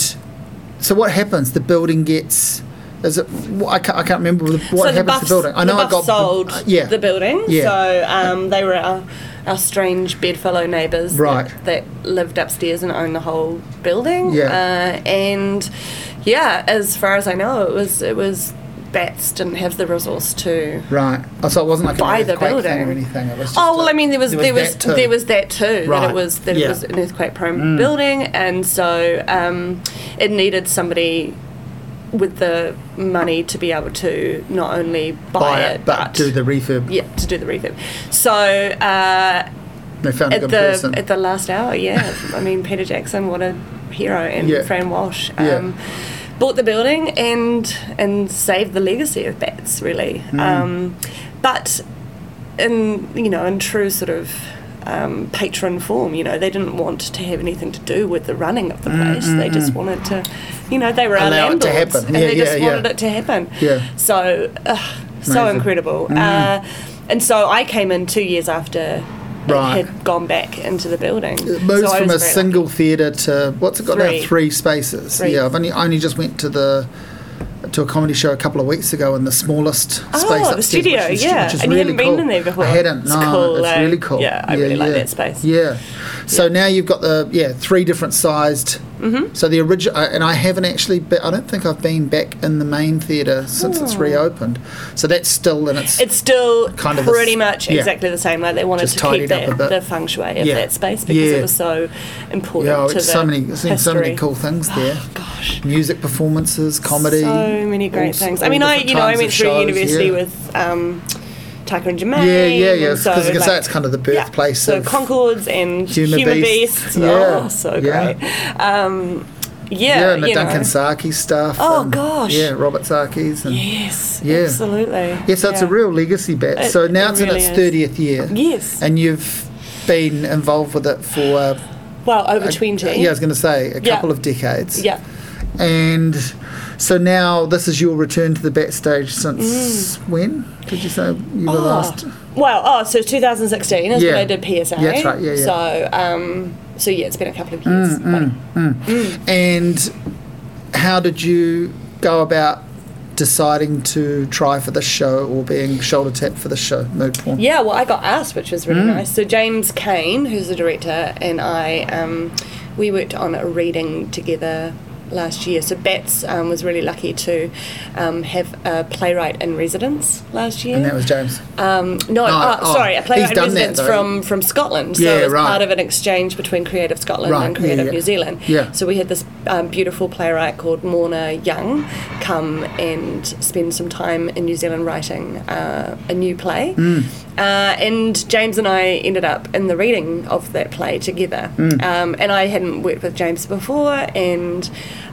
so what happens? The building gets. Is it? wh- I can't, I can't remember what the happens to the building. I know the I got Buffs sold uh, yeah, the building. Yeah. So um, they were our, our strange bedfellow neighbours Right. that, that lived upstairs and owned the whole building. Yeah. Uh, and yeah, as far as I know, it was it was Bats didn't have the resource to. right. Oh, so it wasn't like Buy an the earthquake thing building. or anything. It was just Oh well, a- I mean there was there was that too. there was that too. That Right. it was that Yeah. Mm. it was an earthquake prone building, and so um, it needed somebody with the money to be able to not only buy, buy it, it, but do the refurb. yeah to do the refurb. So uh, They found a at good the person. at the last hour, yeah, I mean Peter Jackson, what a hero, and Yeah. Fran Walsh. Yeah. Um, Bought the building and and saved the legacy of Bats really, Mm. um, but in you know in true sort of um, patron form. You know, they didn't want to have anything to do with the running of the place. They just wanted to, you know, they were Mm, Allow to landlords, happen. and Yeah, they yeah, just yeah. wanted it to happen. Yeah. So, uh, so incredible. Uh, and so I came in two years after. Right. Had gone back into the building. It moves So from a single theatre to what's it got now? Three. Three spaces. Three. Yeah, I've only I only just went to the to a comedy show a couple of weeks ago in the smallest Oh, space the upstairs, studio, which is, yeah. which is And you really haven't been cool. in there before? I hadn't. It's no, cool, it's eh? really cool. Yeah, I really like that space. Yeah. So now you've got the yeah three different sized. Mm-hmm. So the original, and I haven't actually. Be, I don't think I've been back in the main theatre since it's reopened. So that's still in its. Oh. It's still Kind of pretty this- much yeah. exactly the same. Like they wanted Just to keep tidied up a that, the feng shui of Yeah. that space because Yeah. it was so important yeah, to the so many, so many cool things there. Gosh. Music performances, comedy. So many great all- things. all I mean, I you know I went through shows, university with um, Taika and Jermaine. Yeah, yeah, yeah. and So, Because like, that's kind of the birthplace So of Conchords and Human, Beasts. Beasts. Yeah, Oh, so yeah. great. Um, yeah, yeah, and the Duncan know. Saki stuff. Oh, and, gosh. Yeah, Robert Sarkies and Yes, Yeah. absolutely. yeah, so it's a real legacy bet. It- so now it it's in its thirtieth year. Yes. and you've been involved with it for Well, over a- twenty. Yeah, I was going to say a Yeah. couple of decades. Yeah. and so now this is your return to the bat stage since when? Did you say you were Mm. Oh. last? Well, oh, so 2016 is Yeah. when I did PSA. Yeah, that's right, yeah, yeah. So, um, so yeah, it's been a couple of years. Mm, but- And how did you go about deciding to try for this show or being shoulder tapped for this show, Mood Porn? Yeah, well, I got asked, which was Mm. really nice. So James Kane, who's the director, and I, um, we worked on a reading together last year. So Bats um, was really lucky to um, have a playwright in residence last year. And that was James. Um, no, oh, oh, sorry, a playwright in residence from, from Scotland. So Yeah, it was right. part of an exchange between Creative Scotland Right, and Creative yeah. New Zealand. Yeah. So we had this um, beautiful playwright called Morna Young come and spend some time in New Zealand writing uh, a new play. Mm. Uh, and James and I ended up in the reading of that play together. Mm. Um, and I hadn't worked with James before, and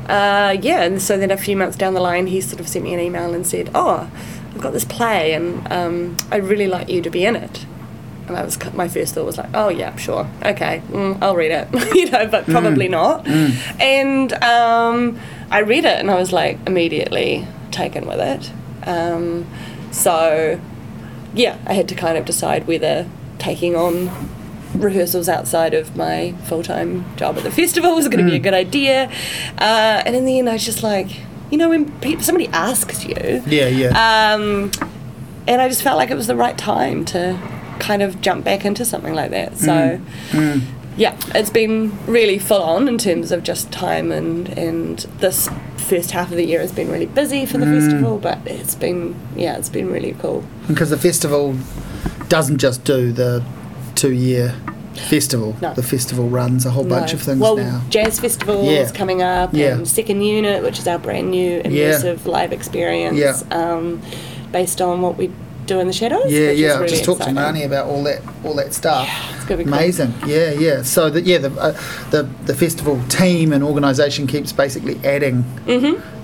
uh, yeah, and so then a few months down the line, he sort of sent me an email and said, "Oh, I've got this play, and um, I'd really like you to be in it." And I was my first thought was like, oh yeah, sure, okay, mm, I'll read it, you know, but probably not. And um, I read it, and I was like immediately taken with it. Um, so yeah, I had to kind of decide whether taking on rehearsals outside of my full time job at the festival was going to be a good idea. Uh, and in the end, I was just like, you know, when pe- somebody asks you, Yeah, yeah. um, and I just felt like it was the right time to kind of jump back into something like that. So, yeah, it's been really full on in terms of just time and and this first half of the year has been really busy for the festival, but it's been yeah, it's been really cool. because the festival doesn't just do the two year festival. No. The festival runs a whole bunch No. of things well, now. Jazz Festival Yeah. is coming up, Yeah. and Second Unit, which is our brand new immersive live experience, Yeah. um, based on what we do in the shadows. Yeah, yeah. I really just talked to Marnie about all that, all that stuff. It's gonna be cool. Amazing. Yeah, yeah. So the, yeah, the, uh, the the festival team and organisation keeps basically adding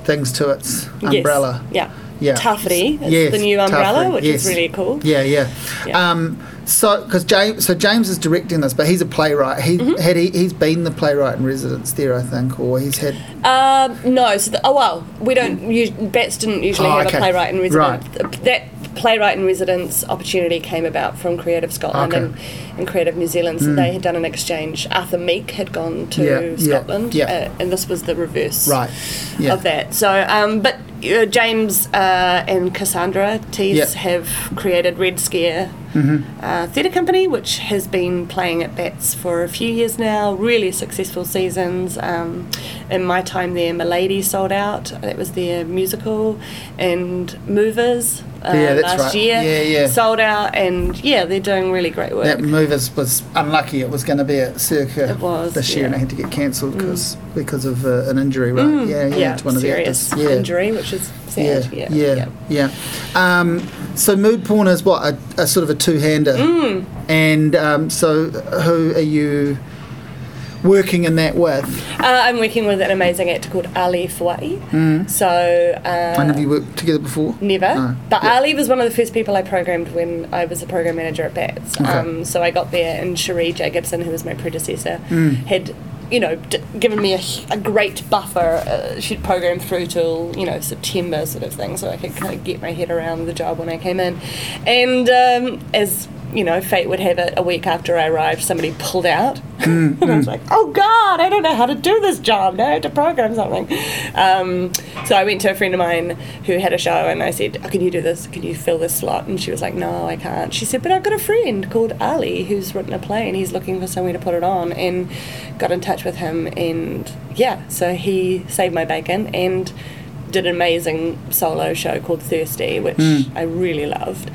things to its Mm-hmm. Yes. umbrella. Yeah. Yeah. Tuffety is Yes, the new umbrella, which yes. is really cool. Yeah, yeah. Yeah. Um, so, because James, so James is directing this, but he's a playwright. He Mm-hmm. had he, he's been the playwright in residence there, I think, or he's had. Um, no, so the, oh well, we don't. Us, Bats didn't usually Oh, have okay. a playwright in residence. Right. That playwright in residence opportunity came about from Creative Scotland Okay. and, and Creative New Zealand. So they had done an exchange. Arthur Meek had gone to Yeah, yeah, Scotland, yeah. Uh, and this was the reverse Right. Yeah. of that. So, um, but uh, James uh, and Cassandra Tse. Mm-hmm. have created Red Scare uh, Theatre Company, which has been playing at Bats for a few years now. Really successful seasons. Um, in my time there, Milady sold out. That was their musical, and Movers. Uh, Yeah, that's last right. year Yeah, yeah. sold out, and yeah, they're doing really great work. That movers was unlucky. It was going to be at Circa was, this year, and yeah. it had to get cancelled because because of uh, an injury. Right? yeah, yeah, yeah, to one of the actors. Yeah. injury, which is Yeah, sad. yeah, Yeah, yeah. Um, so mood porn is what a, a sort of a two-hander, Mm. and um, so who are you working in that with? Uh, I'm working with an amazing actor called Ali Foa'i. So uh, and have you worked together before? Never. No. But Yeah. Ali was one of the first people I programmed when I was a program manager at Bats. Okay. Um, so I got there, and Cherie Jacobson, who was my predecessor, Mm. had. You know, d- given me a great buffer. Uh, she'd programmed through till you know September, sort of thing, so I could kind of get my head around the job when I came in. And um, as you know, fate would have it, a week after I arrived, somebody pulled out, Mm, and I was like, "Oh God, I don't know how to do this job. Now I have to program something." Um, so I went to a friend of mine who had a show, and I said, oh, "Can you do this? Can you fill this slot?" And she was like, "No, I can't." She said, "But I've got a friend called Ali who's written a play, and he's looking for somewhere to put it on." And got in touch with him, and yeah, so he saved my bacon and did an amazing solo show called Thirsty, which I really loved.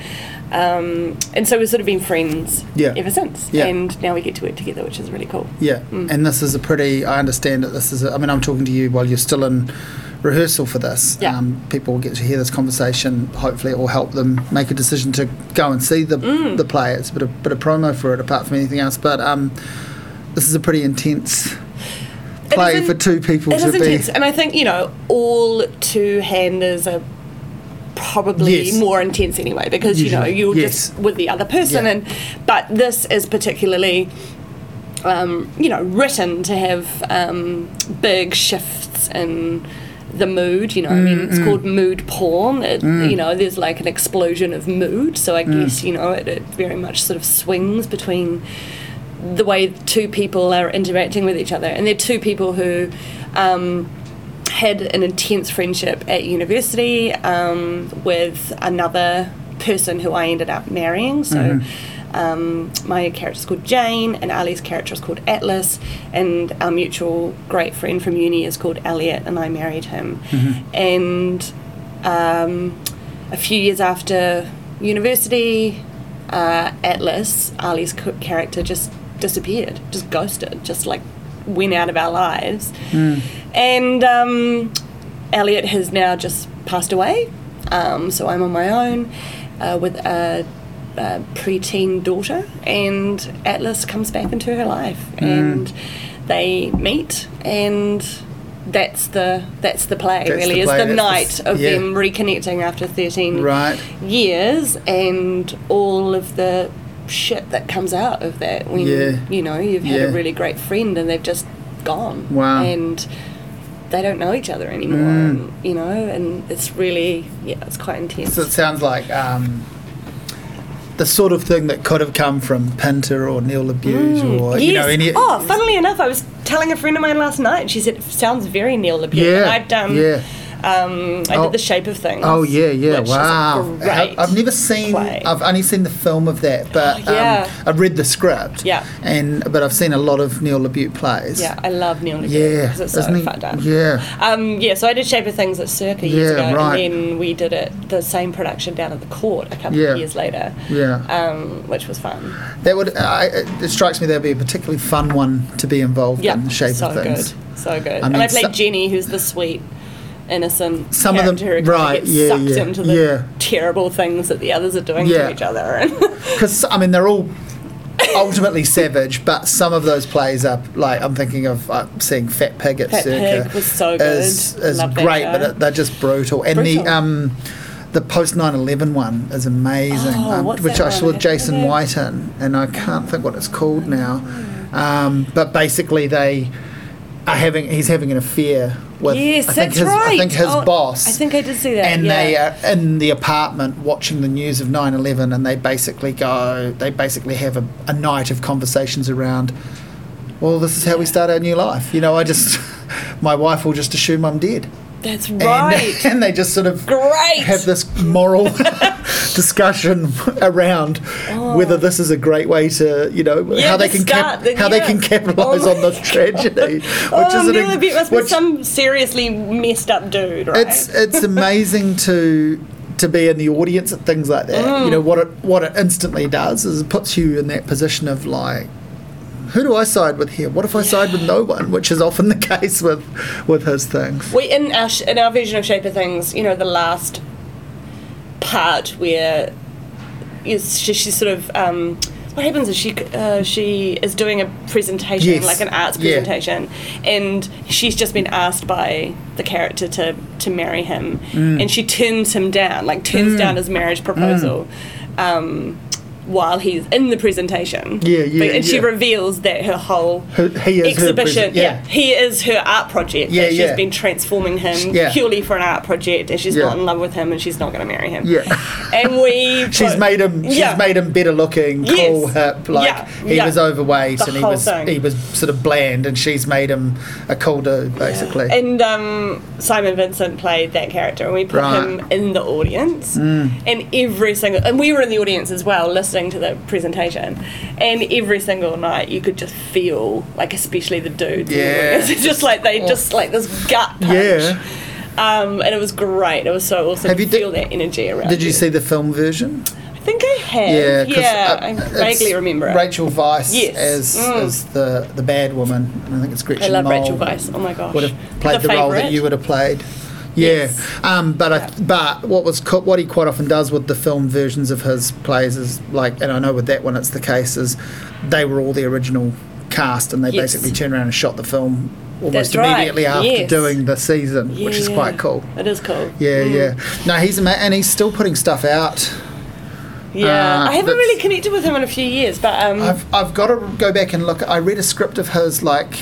Um, and so we've sort of been friends Yeah. ever since. Yeah. And now we get to work together, which is really cool. Yeah, and this is a pretty. I understand that this is. A, I mean, I'm talking to you while you're still in rehearsal for this. Yeah. Um, people will get to hear this conversation. Hopefully, it will help them make a decision to go and see the the play. It's a bit of bit of promo for it, apart from anything else. But um, this is a pretty intense play in- for two people It to is be. intense, and I think you know all two-handers are probably Yes. more intense anyway because you know you're yes. just with the other person, Yeah. and but this is particularly. Um, you know, written to have um, big shifts in the mood. You know, I mean, Mm, it's called mood porn. It, You know, there's like an explosion of mood. So I Mm. guess you know it, it very much sort of swings between the way two people are interacting with each other, and they're two people who um, had an intense friendship at university um, with another person who I ended up marrying. So. Um, my character's called Jane, and Ali's character is called Atlas, and our mutual great friend from uni is called Elliot, and I married him. And um, a few years after university, uh, Atlas, Ali's character, just disappeared, just ghosted, just like went out of our lives. And um, Elliot has now just passed away, um, so I'm on my own uh, with a, a preteen daughter, and Atlas comes back into her life, and they meet, and that's the that's the play That's really the is play, the that's the night s- of yeah. them reconnecting after 13 Right. years and all of the shit that comes out of that when Yeah. you know you've had Yeah. a really great friend and they've just gone. Wow. And they don't know each other anymore. Mm. And, you know, and it's really yeah, it's quite intense. So it sounds like um, the sort of thing that could have come from Pinter or Neil LaBute or you know any. oh, funnily enough, I was telling a friend of mine last night, and she said it sounds very Neil LaBute. Yeah, And I've done. yeah. Um, I Oh. did The Shape of Things. Oh yeah, yeah, which is a wow! great I've never seen. play. I've only seen the film of that, but Oh, yeah. um, I've read the script. Yeah. and but I've seen a lot of Neil LaBute plays. Yeah, I love Neil LaBute yeah, it's so he? fun done. Yeah, Um, yeah, so I did Shape of Things at Circa years Yeah, ago, right. and then we did it the same production down at the court a couple Yeah. of years later, yeah. um, which was fun. that would. I, it strikes me that'd be a particularly fun one to be involved in. The shape so of things. good, so good. I and mean, I played so- Jenny, who's the sweet, innocent Some of them- who right, gets yeah, sucked yeah, into the yeah. terrible things that the others are doing Yeah. to each other. And Because I mean, they're all ultimately savage, but some of those plays are like I'm thinking of uh, seeing Fat Pig at Fat Circa. Pig was so good. Is, is great, but it, they're just brutal. And the um, the post 9/11 one is amazing, Oh, um, which I saw one? Jason Okay. White in, and I can't think what it's called now. Um, but basically, they are having he's having an affair with yes, I think that's his right. I think his Oh, boss I think I did see that. and yeah. they are in the apartment watching the news of 9-11 and they basically go they basically have a, a night of conversations around well this is how we start our new life you know i just my wife will just assume i'm dead That's and, right. and they just sort of Great. have this moral discussion around whether this is a great way to you know Oh. Yeah, how they can start the- how they can capitalize Oh on this tragedy which oh, is an ex- LaBute must be some seriously messed up dude, right? it's it's amazing to to be in the audience at things like that. Mm. You know what it what it instantly does is it puts you in that position of like. Who do I side with here? What if I side with no one? Which is often the case with with his things. we in our sh- in our version of Shape of Things, you know, the last part where is she, she's sort of um, what happens is she uh, she is doing a presentation Yes. like an arts Yeah. presentation and she's just been asked by the character to to marry him Mm. and she turns him down like turns down his marriage proposal um, while he's in the presentation Yeah, yeah, But- and she reveals that her whole Who- he is her exhibition yeah. yeah. he is her art project Yeah, that she's yeah. been transforming him Yeah. purely for an art project and she's Yeah. not in love with him and she's not going to marry him Yeah. and we She's put- made him. She's yeah. made him better looking, Yes. cool, hip. Like Yeah, he yeah. was overweight The and he was thing. he was sort of bland, and she's made him a cool dude, basically. And um, Simon Vincent played that character, and we put Right. him in the audience. Mm. And every single, and we were in the audience as well, listening to the presentation. And every single night, you could just feel, like, especially the dudes. Yeah. It's just like they just like this gut punch. Yeah. Um, and it was great. It was so awesome Have you di- feel that energy around. Did you see the film version? I think I have. Yeah, Yeah, 'cause, uh, I vaguely remember it. Rachel Weisz Yes. as Mm. as the the bad woman. I think it's Gretchen. I love Mol Rachel Weisz. Oh my gosh. Would have played the, The role that you would have played. Yeah, Yes. um, but I, but what was co- what he quite often does with the film versions of his plays is like, and I know with that one it's the case is they were all the original cast and they Yes. basically turned around and shot the film almost That's right, immediately after yes. doing the season, which is quite cool. It is cool. Yeah, Mm. yeah. No, he's ama- and he's still putting stuff out. Yeah, Uh, I haven't really connected with him in a few years, but um, I've I've got to go back and look. I read a script of his like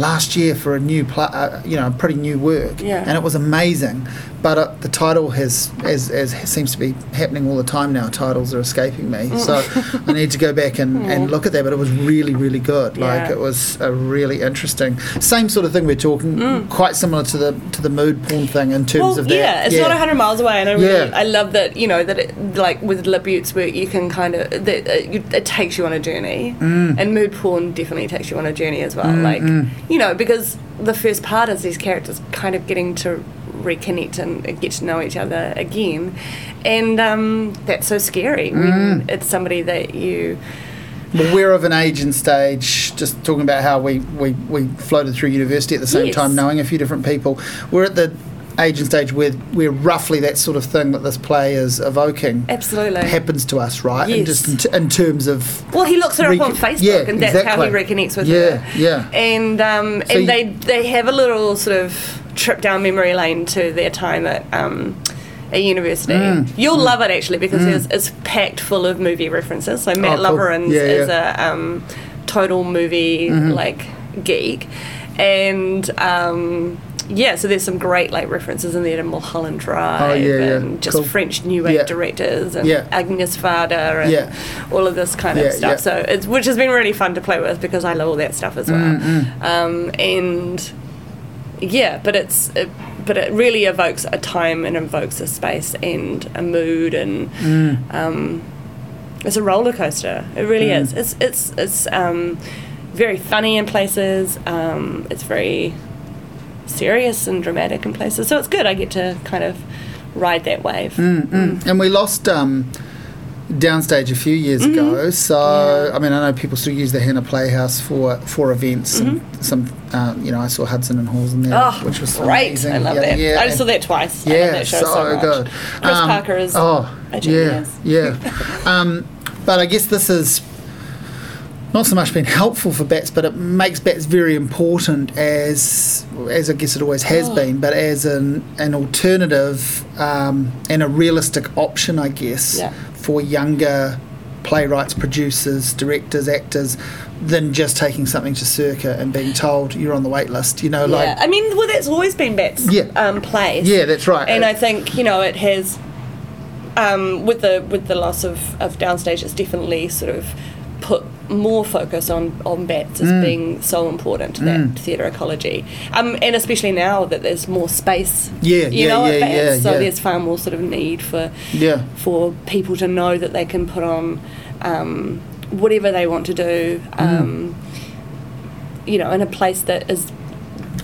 last year for a new pla- uh, you know pretty new work Yeah. and it was amazing but uh, the title has as, as seems to be happening all the time now titles are escaping me so i need to go back and, and look at that but it was really really good like Yeah. it was a really interesting same sort of thing we're talking mm. quite similar to the to the mood porn thing in terms well, of that yeah, it's not a hundred miles away, and I really, Yeah. I love that you know that it, like with LaBute's work, you can kind of that uh, you, it takes you on a journey, Mm. and mood porn definitely takes you on a journey as well. Like you know because the first part is these characters kind of getting to reconnect and get to know each other again, and um, that's so scary Mm. when it's somebody that you. Well, we're of an age and stage, just talking about how we, we, we floated through university at the same Yes. time, knowing a few different people. We're at the age and stage where we're roughly that sort of thing that this play is evoking Absolutely. happens to us, right? And Yes. just in, t- in terms of. Well, he looks her up on Facebook, yeah, and that's how he reconnects with Yeah, her. yeah. And um, So and you- they they have a little sort of trip down memory lane to their time at um, at university. You'll love it actually because it's, it's packed full of movie references. So Matt Mm. Oh, cool. Yeah, is yeah. Mm-hmm. a um, total movie like geek, and um, yeah, so there's some great like references in there to Mulholland Drive Oh, yeah, and just Cool. French New Wave directors and. Agnes Varda and all of this kind of stuff. So it's which has been really fun to play with because I love all that stuff as well. Mm, Um, and yeah, but it's it, but it really evokes a time and evokes a space and a mood and Mm. um, it's a roller coaster. It really Mm. is. It's it's it's um, very funny in places. Um, it's very serious and dramatic in places. So it's good. I get to kind of ride that wave. Mm. And we lost um, Downstage a few years Mm-hmm. ago. So, I mean, I know people still use the Hannah Playhouse for for events. And some, um, you know, I saw Hudson and Halls in there, Mm-hmm. Oh, which was great! amazing. I love yeah, that. Yeah, I saw that twice. Yeah, that show so, so, good. Chris Um, Parker is Oh, a yeah, yeah. um, but I guess this is not so much been helpful for bats, but it makes bats very important as as I guess it always has Oh. been, but as an an alternative um, and a realistic option, I guess, Yeah. For younger playwrights, producers, directors, actors. Than just taking something to Circa and being told you're on the wait list, you know, yeah, like I mean, well, that's always been Bat's Yeah. um, place. yeah, that's right. and I think you know it has um, with the with the loss of, of downstage, it's definitely sort of put more focus on on bats as Mm. being so important to that theatre ecology, um, and especially now that there's more space. Yeah, you yeah, know, yeah, bats, yeah, so yeah. there's far more sort of need for yeah, for people to know that they can put on um, whatever they want to do. Mm. Um, you know, in a place that is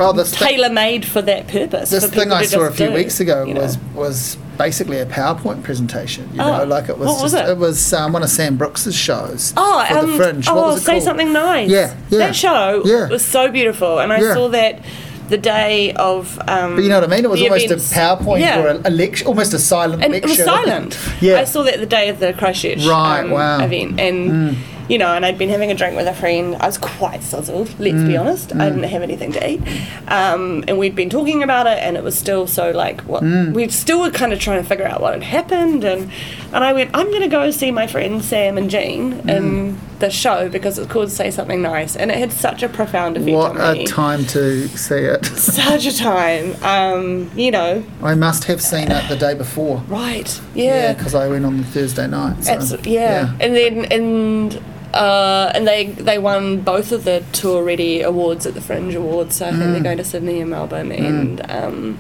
oh, this tailor made for that purpose. This thing I saw a few do, weeks ago you know. was was basically a PowerPoint presentation. You Oh, know, like it was what was just it? was um, one of Sam Brooks's shows Oh, for um, the Fringe. oh, what was it say called? something nice. Yeah, yeah. That show Yeah. was so beautiful, and I Yeah. saw that the day of. Um, But you know what I mean? It was almost events. a PowerPoint Yeah. or a, a lecture, almost a silent and lecture. it was silent. Yeah. I saw that the day of the Christchurch Right, um, wow. Mm. event, and you know, and I'd been having a drink with a friend. I was quite sizzled. Let's Mm. be honest. I didn't have anything to eat, um, and we'd been talking about it, and it was still so like what Mm. we still were kind of trying to figure out what had happened, and and I went, I'm going to go see my friends Sam and Jean Mm. in the show because it's called Say Something Nice, and it had such a profound effect What on a time to see it. Such a time, um, you know, I must have seen it the day before. right? Yeah, Yeah, because I went on the Thursday night. So, Absolutely, yeah. And then and uh, and they they won both of the tour ready awards at the Fringe Awards. So I think Mm. they're going to Sydney and Melbourne, and um,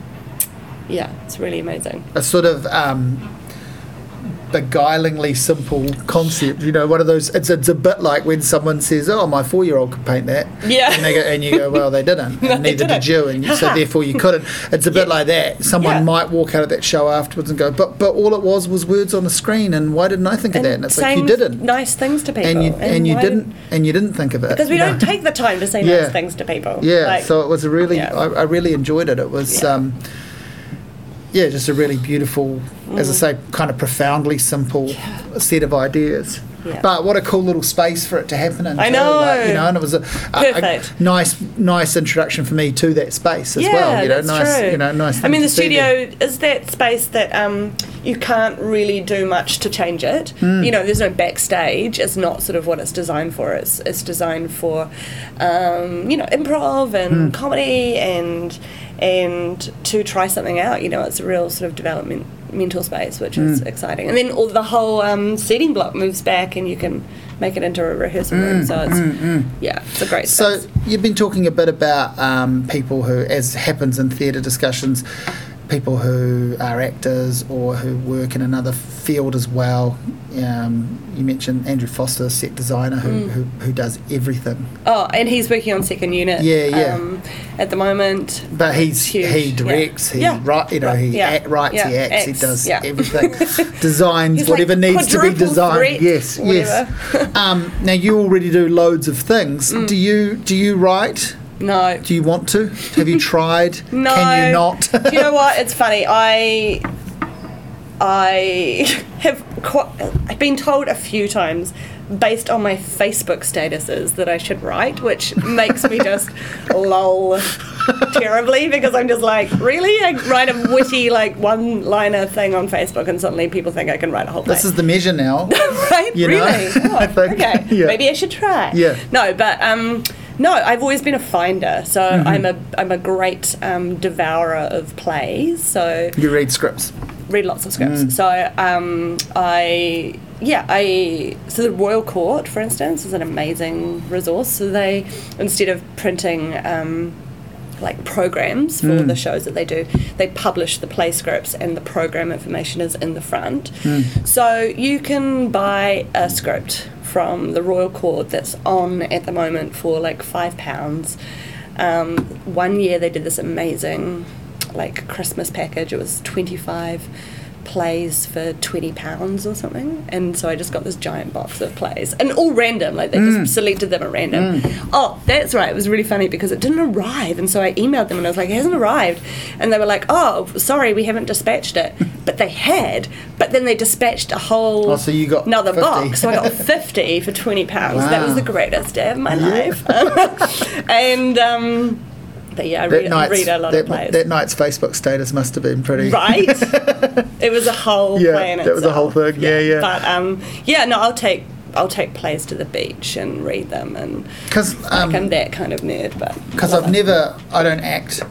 yeah, it's really amazing. a sort of um, beguilingly simple concept. You know, one of those. It's, it's a bit like when someone says, "Oh, my four-year-old could paint that," Yeah. and, they go, and you go, "Well, they didn't, No, and they neither did didn't. you, and you- so therefore you couldn't." It's a bit Yeah. like that. Someone Yeah. might walk out of that show afterwards and go, "But but all it was was words on a screen, and why didn't I think of that?" And it's like you didn't, nice things to people, and you and, you didn't and you didn't think of it because we know? don't take the time to say Yeah. nice things to people. Yeah, Like, so it was a really. I, I really enjoyed it. It was, um, yeah, just a really beautiful, as I Mm. say, kind of profoundly simple set of ideas. Yeah. But what a cool little space for it to happen in. I too, know. like, you know, and it was a, a- a nice, nice introduction for me to that space as yeah, well. You know, that's nice, true. you know, nice. I mean, the studio is that space that um, you can't really do much to change it. Hmm. You know, there's no backstage. It's not sort of what it's designed for. It's it's designed for, um, you know, improv and comedy and and to try something out. You know, it's a real sort of development mental space, which is Hmm. exciting. And then all the whole um, seating block moves back, and you can make it into a rehearsal room. So it's yeah, it's a great Hmm, So you've been talking a bit about um, people who, as happens in theatre discussions, people who are actors or who work in another field as well. Um, you mentioned Andrew Foster, set designer, who, Mm. who, who does everything. Oh, and he's working on second unit. Yeah, yeah. Um, at the moment. But he's he yeah. directs, he Yeah. write, you know, Right, he yeah, act, writes, he yeah, acts, he acts, does yeah. everything, designs He's like whatever needs to be designed. threat, yes, yes. um, now you already do loads of things. Mm. Do you do you write? No. Do you want to? Have you tried? No. Can you not? Do you know what? It's funny. I I have quite, I've been told a few times based on my Facebook statuses that I should write, which makes me just lol terribly because I'm just like, really? I write a witty like one liner thing on Facebook and suddenly people think I can write a whole book. This is the measure now. right? you really? Oh, I think, okay. yeah. Maybe I should try. Yeah. No, but um, no, I've always been a finder, so Mm-hmm. I'm a I'm a great um, devourer of plays. So You read scripts. Read lots of scripts. Mm. So um, I yeah I so the Royal Court, for instance, is an amazing resource. So they instead of printing. Um, like programs for Mm. the shows that they do, they publish the play scripts and the program information is in the front. Mm. So you can buy a script from the Royal Court that's on at the moment for like five pounds. Um, one year they did this amazing like Christmas package. It was twenty five plays for twenty pounds or something, and so I just got this giant box of plays and all random. Like they just selected them at random. Oh, that's right. It was really funny because it didn't arrive, and so I emailed them and I was like, "It hasn't arrived," and they were like, "Oh, sorry, we haven't dispatched it." But they had. But then they dispatched a whole Oh, so you got another 50. box. So I got fifty for twenty pounds. That was the greatest day of my life. and um, but yeah, I That read, night's, read a lot that, of plays. that night's Facebook status must have been pretty. right? it was a whole Yeah, play in that was a whole thing. Yeah, yeah. But um, yeah, no, I'll take I'll take plays to the beach and read them, and Because like I'm um, that kind of nerd. But because I've it. never, I don't act,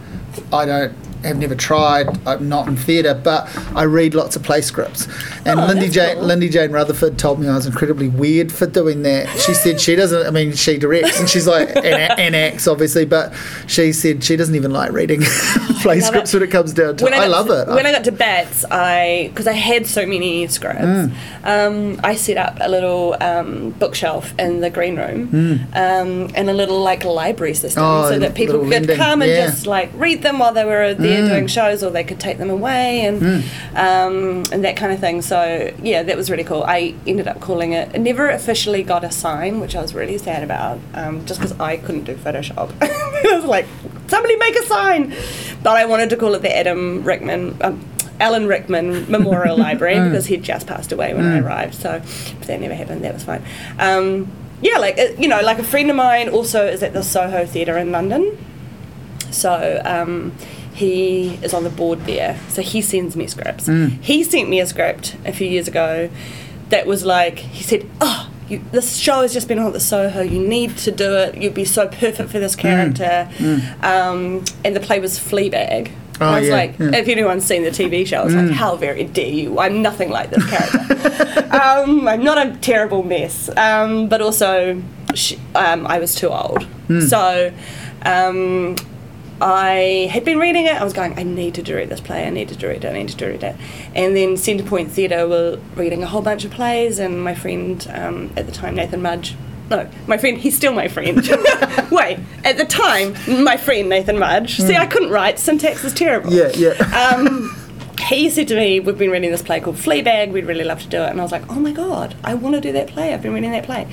I don't have never tried. I'm not in theatre, but I read lots of play scripts. And Oh, Lindy Jane, cool. Lindy Jane Rutherford told me I was incredibly weird for doing that. She said she doesn't. I mean, she directs and she's like and, and acts obviously, but she said she doesn't even like reading play scripts it. when it comes down to. When it. I, got love to, it. When I got to Bats, I because I had so many scripts, Mm. um, I set up a little um, bookshelf in the green room um, and a little like library system, Mm. Oh, so that people could lending, come and yeah. just like read them while they were there Mm. Doing shows, or they could take them away and um, and that kind of thing. So yeah, that was really cool. I ended up calling it. It never officially got a sign, which I was really sad about, um, just because I couldn't do Photoshop. I was like, somebody make a sign, but I wanted to call it the Adam Rickman. Um, Alan Rickman Memorial Library because he'd just passed away when I arrived, so that never happened, that was fine. Um, yeah, like you know, like a friend of mine also is at the Soho Theatre in London, so um, he is on the board there. So he sends me scripts. He sent me a script a few years ago that was like, he said, Oh, you, this show has just been on at the Soho. You need to do it. You'd be so perfect for this character. Um, and the play was Fleabag. Oh, I was yeah, like, yeah. if anyone's seen the TV show, I was like, how very dare you? I'm nothing like this character. um, I'm not a terrible mess. Um, but also, sh um, I was too old. So um, I had been reading it. I was going, I need to direct this play. I need to direct it. I need to direct it. And then Centrepoint Theatre were reading a whole bunch of plays, and my friend um, at the time, Nathan Mudge. No, my friend. He's still my friend. Wait, at the time, my friend Nathan Mudge. See, I couldn't write. Syntax is terrible. yeah, yeah. Um, he said to me, "We've been reading this play called Fleabag. We'd really love to do it." And I was like, "Oh my god, I want to do that play. I've been reading that play."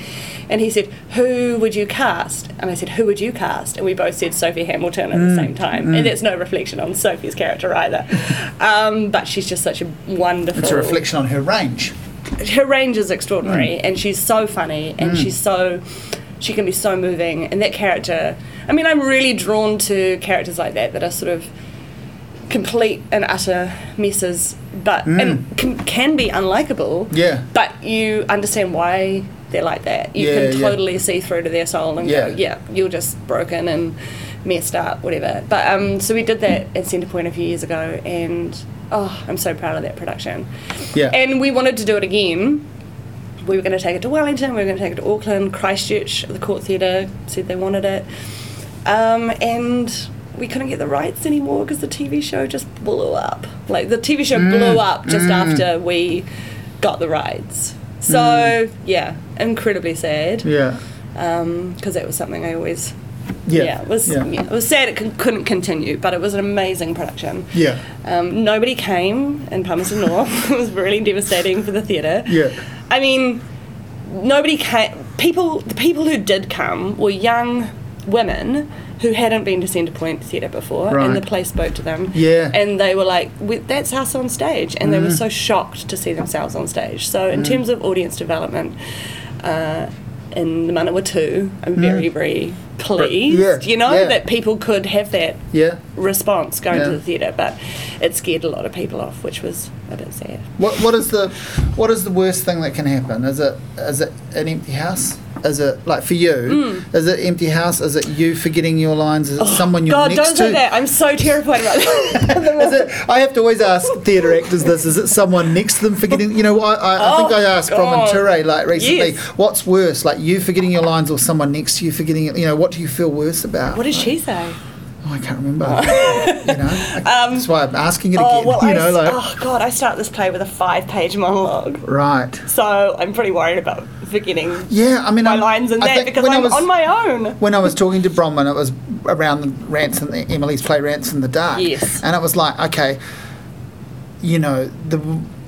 And he said, "Who would you cast?" And I said, "Who would you cast?" And we both said Sophie Hamilton at the mm, same time. And mm. that's no reflection on Sophie's character either. Um, but she's just such a wonderful. it's a reflection on her range. Her range is extraordinary, mm. and she's so funny, and she's so. She can be so moving, and that character. I mean, I'm really drawn to characters like that that are sort of complete and utter messes, but and can, can be unlikable. Yeah. But you understand why they're like that. You Yeah, can yeah. totally see through to their soul and Yeah. go, yeah, you're just broken and messed up, whatever. But um, so we did that at Centrepoint a few years ago, and oh, I'm so proud of that production. Yeah. And we wanted to do it again. We were going to take it to Wellington. We were going to take it to Auckland. Christchurch, the Court Theatre said they wanted it, um, and we couldn't get the rights anymore because the TV show just blew up. Like the TV show mm, blew up just mm. after we got the rights. So mm. yeah, incredibly sad yeah. Um, because that was something I always Yeah. yeah, it was Yeah. yeah, it was sad it con- couldn't continue, but it was an amazing production. Yeah. Um, nobody came in Palmerston North. it was really devastating for the theatre. Yeah. I mean, nobody came. People, the people who did come were young women who hadn't been to Centrepoint Theatre before, Right. and the play spoke to them. Yeah. And they were like, "That's us on stage," and they Mm. were so shocked to see themselves on stage. So, in terms of audience development, uh, in the Manawatū, I'm very, very pleased, Mm. yeah, you know, yeah. that people could have that Yeah. response going to the theatre, but it scared a lot of people off, which was a bit sad. What what is the what is the worst thing that can happen? Is it is it an empty house? Is it like for you? Is it empty house? Is it you forgetting your lines? Is it someone you're Mm. God, next don't to? say that. I'm so terrified about that. Is it, I have to always ask theatre actors this. Is it someone next to them forgetting? You know, I, I, I think Oh, I asked Bronwyn God. Ture like recently, Yes. what's worse, like you forgetting your lines or someone next to you forgetting it? You know, what do you feel worse about? what did she say? Oh, I can't remember. Oh. you know, I- um, that's why I'm asking it Oh, again. well, you I, know, s- like oh, God, I start this play with a five page monologue. right. So I'm pretty worried about forgetting Yeah, I mean, my I'm- lines in I think because I I'm was- on my own. when I was talking to Bronwyn, it was around the Rants in the Emily's play Rants in the Dark. Yes. And it was like, okay, you know, the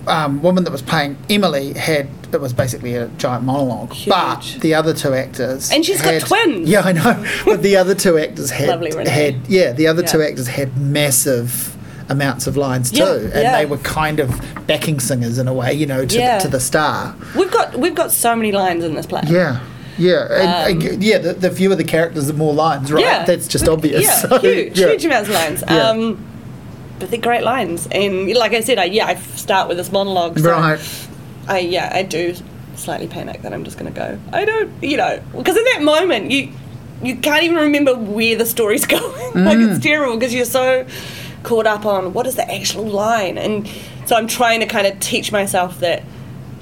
um, woman that was playing Emily had it was basically a giant monologue, Huge. but the other two actors And she's got twins. Yeah, I know, but the other two actors had Lovely had yeah, the other two actors had massive amounts of lines Yeah, too, and yeah. they were kind of backing singers in a way, you know, to Yeah. the, to the star. We've got we've got so many lines in this play. Yeah. Yeah, and, Um, uh, yeah. The, the fewer the characters, the more lines, right? Yeah. That's just obvious. Yeah, So, huge, yeah. huge amounts of lines. Yeah. Um, but they're great lines, and like I said, I yeah, I start with this monologue. So Right. I yeah, I do slightly panic that I'm just going to go. I don't, you know, because in that moment you you can't even remember where the story's going. like Mm. it's terrible because you're so caught up on what is the actual line, and so I'm trying to kind of teach myself that.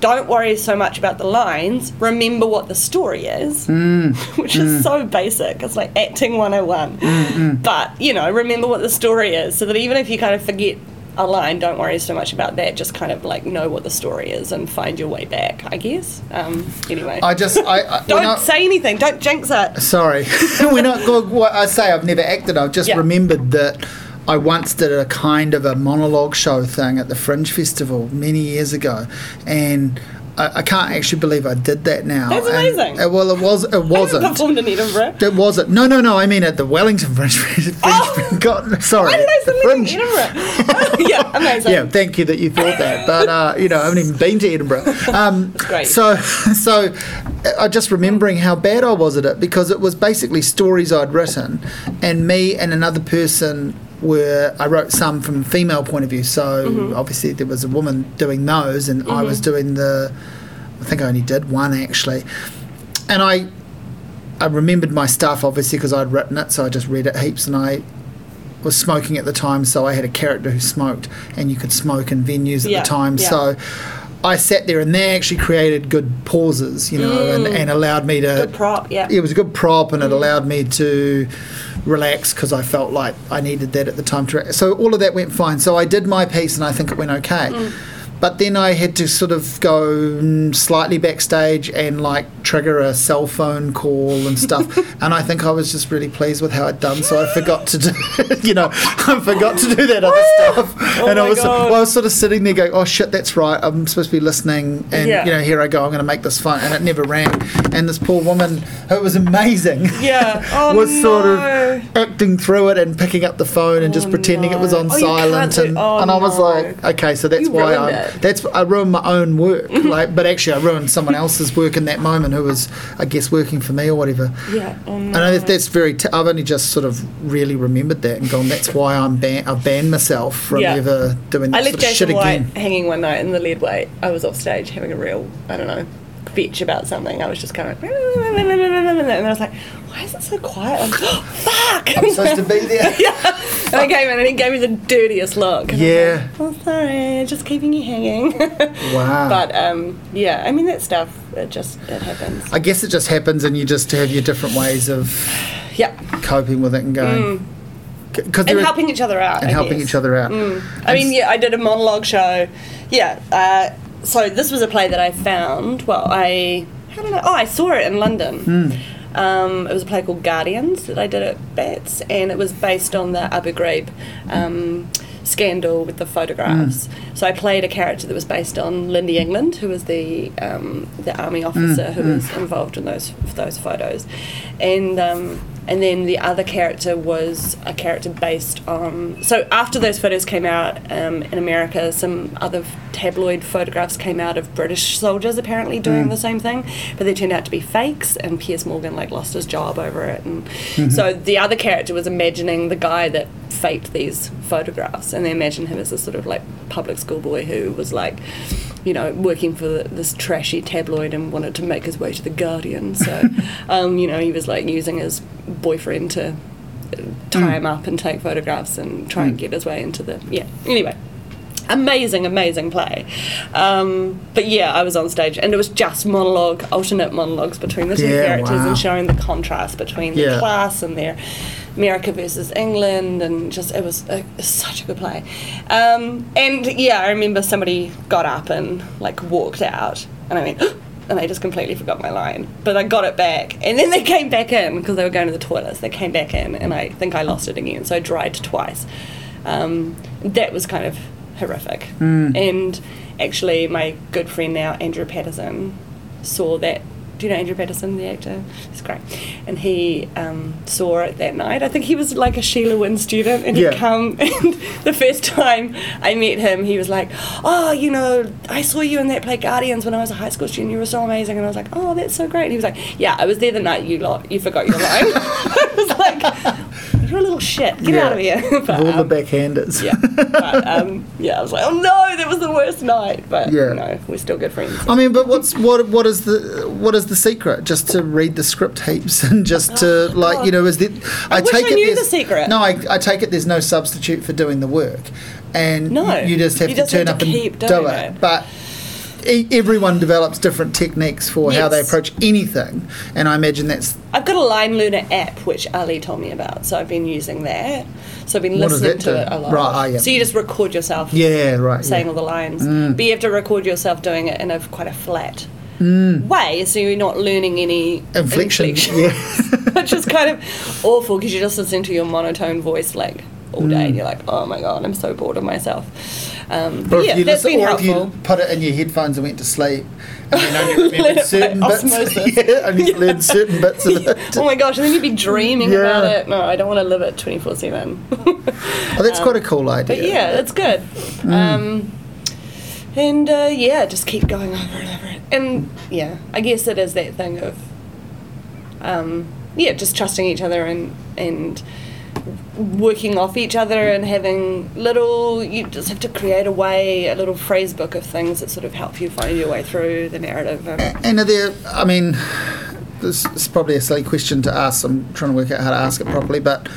Don't worry so much about the lines. Remember what the story is, Mm. which is so basic. It's like acting 101. Mm, But, you know, remember what the story is so that even if you kind of forget a line, don't worry so much about that. Just kind of like know what the story is and find your way back, I guess. Um, anyway. I just, I, I don't I- say anything. Don't jinx it. Sorry, well, what I say I've never acted. I've just Yeah. remembered that I once did a kind of a monologue show thing at the Fringe Festival many years ago, and. I, I can't actually believe I did that now. That's And- amazing. well, it was. It I wasn't. performed in Edinburgh. It wasn't. No, no, no. I mean at the Wellington Fringe. Fringe Oh! God, sorry. Did I Fringe. Edinburgh? yeah, amazing. Yeah, thank you that you thought that. But uh, you know, I haven't even been to Edinburgh. Um, great. So, so I just remembering how bad I was at it because it was basically stories I'd written, and me and another person were. I wrote some from a female point of view. So Mm-hmm. obviously there was a woman doing those, and I was doing the. I think I only did one actually, and I. I remembered my stuff obviously because I'd written it, so I just read it heaps, and I was smoking at the time, so I had a character who smoked, and you could smoke in venues at Yeah, the time. yeah. So I sat there, and they actually created good pauses, you know, and, and allowed me to. Mm. Good prop, yeah. It was a good prop, and it allowed me to relax because I felt like I needed that at the time to. So all of that went fine. So I did my piece, and I think it went okay. Mm. But then I had to sort of go slightly backstage and like trigger a cell phone call and stuff. and I think I was just really pleased with how I'd done, so I forgot to do, you know, I forgot to do that other stuff. Oh and I was, well, I was sort of sitting there going, "Oh shit, that's right. I'm supposed to be listening." And Yeah. you know, here I go. I'm going to make this fun, and it never rang. And this poor woman, who was amazing, Yeah. Oh, was sort of acting through it and picking up the phone and just Oh, pretending it was on Oh, silent. and, oh, and I was no. like, okay, so that's You why ruined I it. That's I ruined my own work. Mm-hmm. like, but actually, I ruined someone else's work in that moment who was, I guess, working for me or whatever. Yeah. Oh, I no. that uh, that's very. T- I've only just sort of really remembered that and gone. That's why I'm ban- I've banned myself from Yeah. ever doing that I sort left of shit White again. hanging one night in the lead weight. I was off stage having a real, I don't know, bitch about something. I was just kind of, and I was like, why is it so quiet? I'm like, fuck! I'm supposed to be there. yeah. And I came in and he gave me the dirtiest look. And I was Yeah. like, oh, sorry, just keeping you hanging. Wow. But um, yeah, I mean that stuff. It just it happens. I guess it just happens, and you just have your different ways of Yeah. coping with it and going. Because Mm. And helping each other out. and I helping guess. each other out. I mean, yeah, I did a monologue show. Yeah. Uh, so this was a play that I found. Well, I how did I? Oh, I saw it in London. Hmm. Um, it was a play called Guardians that I did at Bats, and it was based on the Abu Ghraib um, scandal with the photographs. Hmm. So I played a character that was based on Lynndie England, who was the um, the army Hmm. officer who was involved in those those photos, and. And then the other character was a character based on. So after those photos came out um, in America, some other tabloid photographs came out of British soldiers apparently doing the same thing, but they turned out to be fakes, and Piers Morgan like lost his job over it, and so the other character was imagining the guy that faked these photographs, and they imagined him as a sort of like public school boy who was like you know, working for this trashy tabloid and wanted to make his way to the Guardian. So, um, you know, he was like using his boyfriend to tie him up and take photographs and try and get his way into the yeah. Anyway. Amazing, amazing play. Um, but yeah, I was on stage and it was just monologue, alternate monologues between the two Yeah, characters wow. and showing the contrast between Yeah. the class and their America versus England, and just it was a, such a good play. Um, and yeah, I remember somebody got up and like walked out, and I went, and I just completely forgot my line, but I got it back, and then they came back in because they were going to the toilets. They came back in, and I think I lost it again, so I dried twice. Um, that was kind of horrific, and actually, my good friend now, Andrew Patterson, saw that. Do you know Andrew Patterson, the actor? He's great. And he um, saw it that night. I think he was like a Sheilah Winn student, and Yeah. he'd come. And the first time I met him, he was like, "Oh, you know, I saw you in that play Guardians when I was a high school student. You were so amazing." And I was like, "Oh, that's so great." And he was like, "Yeah, I was there the night you lot you forgot your line." I was like, "You're a little shit. Get Yeah. out of here." But, Of all um, the backhanders. yeah, but, um, yeah. I was like, "Oh no, that was the worst night." But Yeah. you know, we're still good friends. I mean, but what's what? What is the what is the secret? Just to read the script heaps and just to like you know is that I, wish take I it the secret. No, I, I take it there's no substitute for doing the work, and No, you, you just have you to just turn up and do it. it. But e- everyone develops different techniques for how they approach anything, and I imagine that's I've got a line learner app which Ali told me about, so I've been using that. So I've been listening to do? it a lot. Right, ah, yeah. So you just record yourself yeah right. saying yeah. all the lines, Mm. but you have to record yourself doing it in a quite a flat way, so you're not learning any Mm. Inflection, inflection, yeah. which is kind of awful because you're just listen to your monotone voice like all day, and you're like, oh my god, I'm so bored of myself. Um, but if yeah, you that's listen, been or if helpful. you put it in your headphones and went to sleep, and then only remembered certain bits, osmosis. yeah, only learned certain bits of it. Oh my gosh, and then you'd be dreaming Yeah. about it. No, I don't want to live it 24 7. Oh, that's quite a cool idea. But yeah, that's good. Mm. Um, and uh, yeah, just keep going over and over it. And yeah, I guess it is that thing of um, yeah, just trusting each other and and working off each other and having little you just have to create a way a little phrase book of things that sort of help you find your way through the narrative and And are there, I mean, this is probably a silly question to ask. I'm trying to work out how to ask it properly, but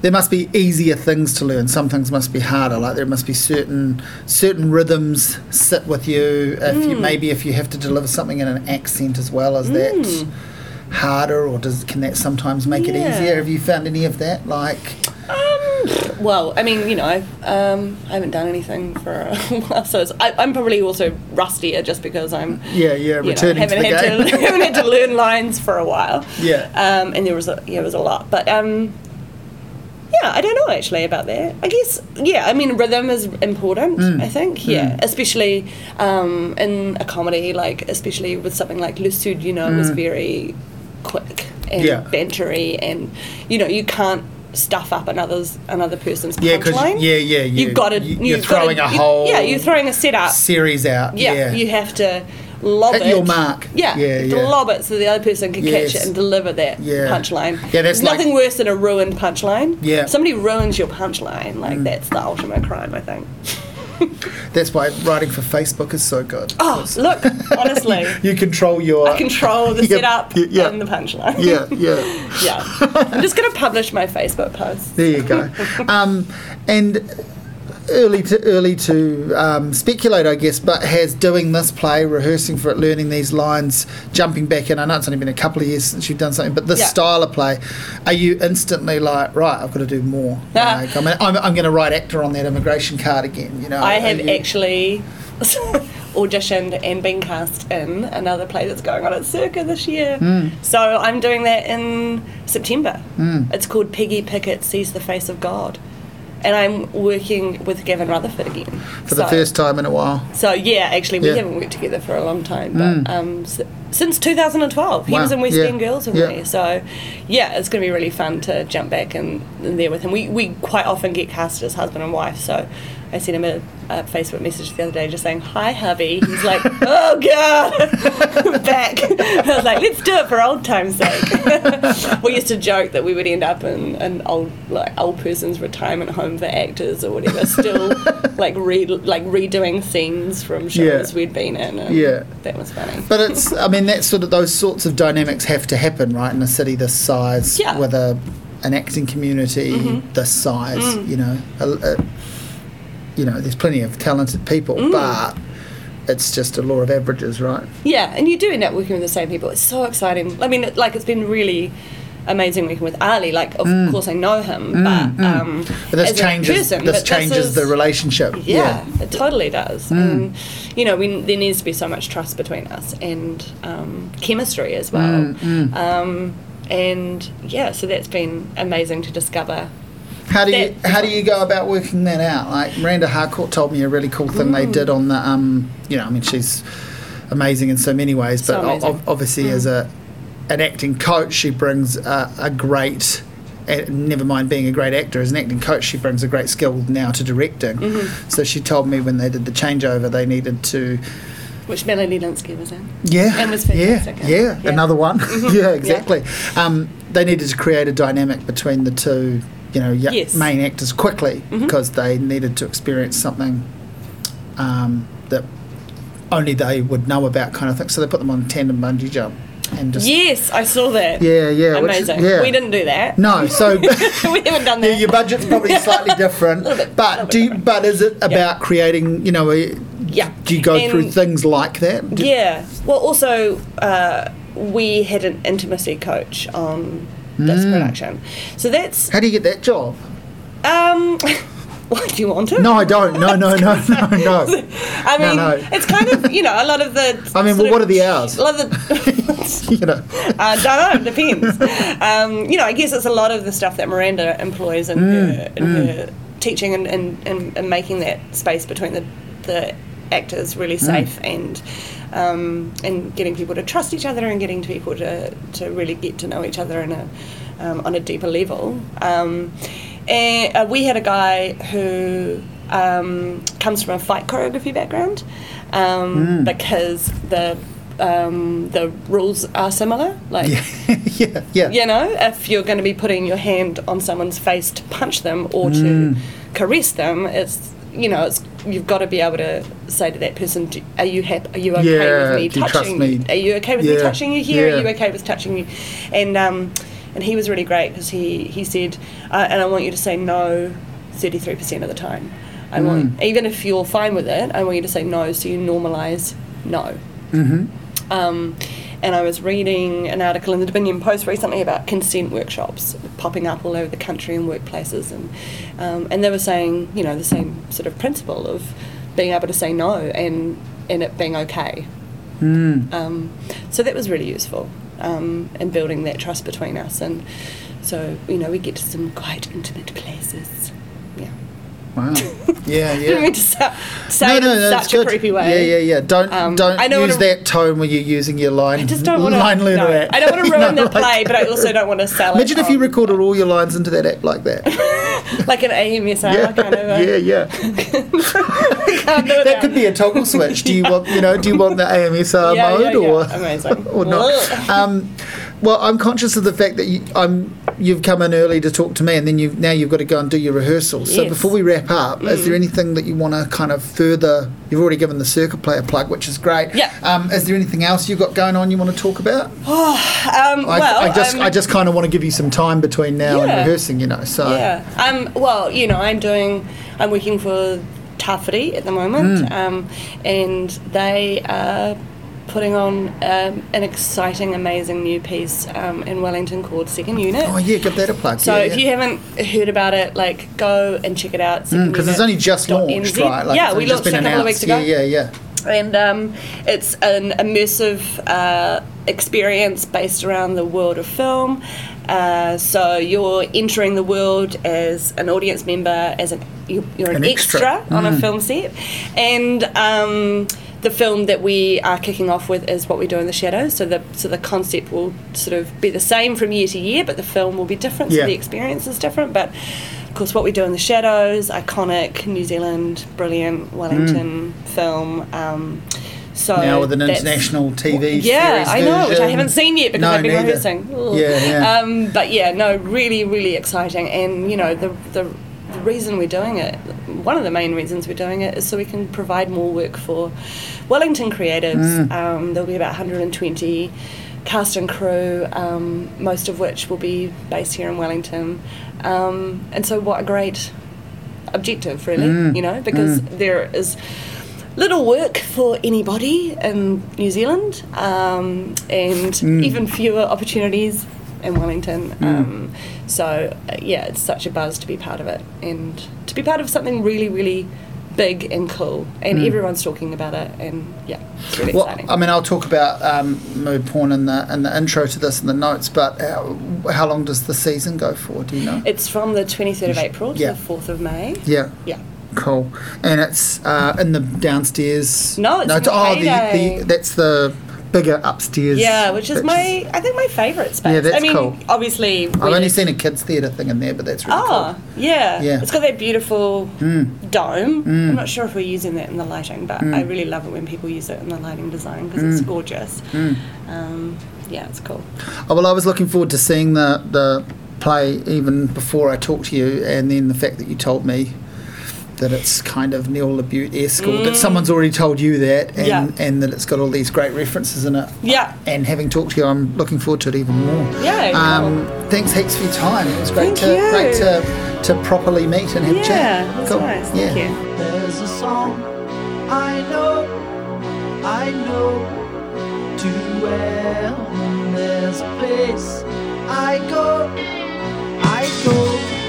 there must be easier things to learn. Some things must be harder. Like there must be certain certain rhythms sit with you. If you mm. maybe if you have to deliver something in an accent as well as that mm. Harder, or does can that sometimes make it easier? Have you found any of that? Like, Um, well, I mean, you know, I've, um, I haven't done anything for a while, so it's, I, I'm probably also rustier just because I'm yeah, yeah, know, returning to haven't the had game. to haven't had to learn lines for a while. Yeah. Um, and there was a yeah, it was a lot, but um, yeah, I don't know actually about that. I guess yeah, I mean, rhythm is important. Mm. I think yeah, especially um, in a comedy, like especially with something like Sud, you know, it was very quick and. Yeah. bantery, and you know, you can't stuff up another's another person's Yeah, punchline. yeah, yeah, you- you've got to. you- you're you've gotta- throwing a you- whole Yeah, you're throwing a setup. Series out. Yeah, Yeah, you have to lob it. your mark. Yeah, Yeah, yeah. lob it so the other person can Yes. catch it and deliver that Yeah. punchline. Yeah, that's There's like- nothing worse than a ruined punchline. Yeah. If somebody ruins your punchline, like Mm. that's the ultimate crime, I think. That's why writing for Facebook is so good. Oh, look, honestly, You control your. I control the Yeah, setup yeah, and the punchline. Yeah, yeah. yeah. I'm just going to publish my Facebook post. There you go. Um, and early to early to um, speculate, I guess, but has doing this play, rehearsing for it, learning these lines, jumping back in. I know it's only been a couple of years since you've done something, but this Yeah. style of play, are you instantly like, right, I've got to do more? Like, I mean, I'm, I'm going to write actor on that immigration card again. You know, I have you- actually auditioned and been cast in another play that's going on at Circa this year. Hmm. So I'm doing that in September. It's called Peggy Pickett Sees the Face of God. And I'm working with Gavin Rutherford again For the first time in a while. So yeah, actually, we Yeah. haven't worked together for a long time, but Mm. um, s- since 2012, he Wow, was in West yeah, End Girls with yeah. me. So yeah, it's going to be really fun to jump back in, in there with him. We we quite often get cast as husband and wife. So I sent him a, a Facebook message the other day just saying hi, hubby. He's like, oh god, back. I was like, let's do it for old time's sake. we used to joke that we would end up in an old like old person's retirement home for actors or whatever, still like re like redoing scenes from shows Yeah. we'd been in. And Yeah. that was funny. But it's, I mean, that sort of those sorts of dynamics have to happen, right, in a city this size, Yeah. with a an acting community Mhm. this size. Mm. You know, a, a- you know, there's plenty of talented people, Mm. but it's just a law of averages, right? Yeah, and you do end up working with the same people. It's so exciting. I mean, like it's been really amazing working with Ali. Like, of Mm. course, I know him, Mm, but mm. um, But this changes person, this changes is- the relationship. Yeah, it totally does. Mm. And you know, we, there needs to be so much trust between us and um, chemistry as well. Mm. Um, and yeah, so that's been amazing to discover. How do you how do you go about working that out? Like Miranda Harcourt told me a really cool thing they Mm. did on the um you know I mean she's amazing in so many ways, So but o- obviously Mm. as a an acting coach she brings a, a great. Never mind being a great actor, as an acting coach, she brings a great skill now to directing. Mhm. So she told me when they did the changeover, they needed to, Which Melanie Lynskey was in. yeah, And was yeah, fantastic, yeah, yeah. Yeah. another one, Mhm. yeah, Yeah. exactly. Um, they needed to create a dynamic between the two, you know, y- Yes. main actors quickly Mhm. because they needed to experience something um, that only they would know about, kind of thing. So they put them on tandem bungee jump and just Yes, I saw that. yeah, yeah, Amazing. yeah. We didn't do that. No, so we haven't done Yeah, that. your budget's probably slightly different, bit, but do you, bit but is it about creating? You know, a, Yeah. do you go And- through things like that? Do- Yeah. Well, also, uh, we had an intimacy coach on this Mm. production. So that's. How do you get that job? Um, what, do you want it? No, I don't. No, no, no, no, no. I mean, no. it's kind of, you know, a lot of the. I mean, well, what are the hours? A lot of the. you know. I don't know, it depends. um, you know, I guess it's a lot of the stuff that Miranda employs in, her, in her teaching and, and, and, and making that space between the, the actors really safe and um, and getting people to trust each other and getting people to, to really get to know each other in a, um, on a deeper level. Um, and uh, we had a guy who um, comes from a fight choreography background um, Mm. because the um, the rules are similar. Like, Yeah, yeah, yeah. you know, if you're going to be putting your hand on someone's face to punch them or to Mm. caress them, it's you know, it's you've got to be able to say to that person, "Do- "Are you happy? Are you okay Yeah, with me do you touching me?" you? Are you okay with me touching you here? yeah. Are you okay with touching you?" And um, and he was really great because he he said, uh, "And I want you to say no, thirty three percent of the time. I want Mm. even if you're fine with it, I want you to say no, so you normalise no." Mm-hmm. Um, and I was reading an article in the Dominion Post recently about consent workshops popping up all over the country in workplaces, and um, and they were saying, you know, the same sort of principle of being able to say no and and it being okay. Mm. Um, so that was really useful um, in building that trust between us, and so you know we get to some quite intimate places. Yeah, Wow. Yeah, I yeah. mean to sa- say it in that's such a good. creepy way. Yeah, yeah, yeah. Don't Um, don't I use wanna- that tone when you're using your line. I just don't want to. line learner No. I don't want to You ruin know, the play, but I also don't want to sell it. Imagine it. if you recorded all your lines into that app like that. like an ASMR yeah, kind of. A, yeah, yeah. Can't do it That now. could be a toggle switch. Do you want, you know, do you want the ASMR Yeah, mode yeah, yeah. or Amazing. or not? Um, well, I'm conscious of the fact that you, I'm you've come in early to talk to me, and then you now you've got to go and do your rehearsals. So before we wrap up, is Mm. there anything that you want to kind of further? You've already given the circuit player plug, which is great. Yeah. Um, is there anything else you've got going on you want to talk about? Oh, um, I, well, I just um, I just kind of want to give you some time between now and rehearsing. You know, so Yeah. Um, well, you know, I'm doing, I'm working for Tāwhiri at the moment, Mm. um, and they are putting on um, an exciting, amazing new piece um, in Wellington called Second Unit. Oh yeah, give that a plug. So yeah, if yeah. you haven't heard about it, like go and check it out. because it's only just launched, secondunit.nz. right? Like, yeah, we launched it a couple of weeks ago Yeah, yeah, yeah. and um, it's an immersive uh, experience based around the world of film Uh, so you're entering the world as an audience member, as an you're, you're an, An extra, extra. on a film set, and um, the film that we are kicking off with is what we do in the shadows. So the so the concept will sort of be the same from year to year, but the film will be different. Yeah. So the experience is different, but. Of course, what we do in the shadows, iconic New Zealand, brilliant Wellington film. Um, so Mm. now with an international TV show. yeah, I know, which I haven't seen yet because No, I've been neither. rehearsing. Ugh. Yeah, yeah. Um, but yeah, no, really, really exciting. And you know, the, the the reason we're doing it, one of the main reasons we're doing it, is so we can provide more work for Wellington creatives. Mm. Um, there'll be about 120 cast and crew, um, most of which will be based here in Wellington. Um, and so, what a great objective, really, Mm. you know, because there is little work for anybody in New Zealand, um, and Mm. even fewer opportunities in Wellington. Um, so uh, yeah, it's such a buzz to be part of it, and to be part of something really, really big and cool, and everyone's talking about it, and yeah, it's really Mm. Well, exciting. I mean, I'll talk about um, mood porn in the in the intro to this in the notes. But how, how long does the season go for? Do you know? it's from the 23rd of April to Yeah. the 4th of May. yeah. Yeah. Cool, and it's uh, in the downstairs. No, it's in the oh, the, the that's the bigger upstairs. Yeah, which is my, I think my favourite space. Yeah, that's I mean, cool. obviously, I've only seen a kids theatre thing in there, but that's really cool. Oh, yeah. Yeah. It's got that beautiful Mm. dome. I'm not sure if we're using that in the lighting, but I really love it when people use it in the lighting design because Mm. it's gorgeous. Um, yeah, it's cool. cool. Oh, well, I was looking forward to seeing the the play even before I talked to you, and then the fact that you told me that it's kind of Neil LaBute esque, or that someone's already told you that, and, Yeah. and that it's got all these great references in it. Yeah. And having talked to you, I'm looking forward to it even more. Yeah, Um, thanks heaps for your time. It was great Thank to you. great to, to properly meet and have a chat. Yeah, that's Cool. nice. Yeah. Thank you. There's a song I know, I know too well. There's a place I go, I go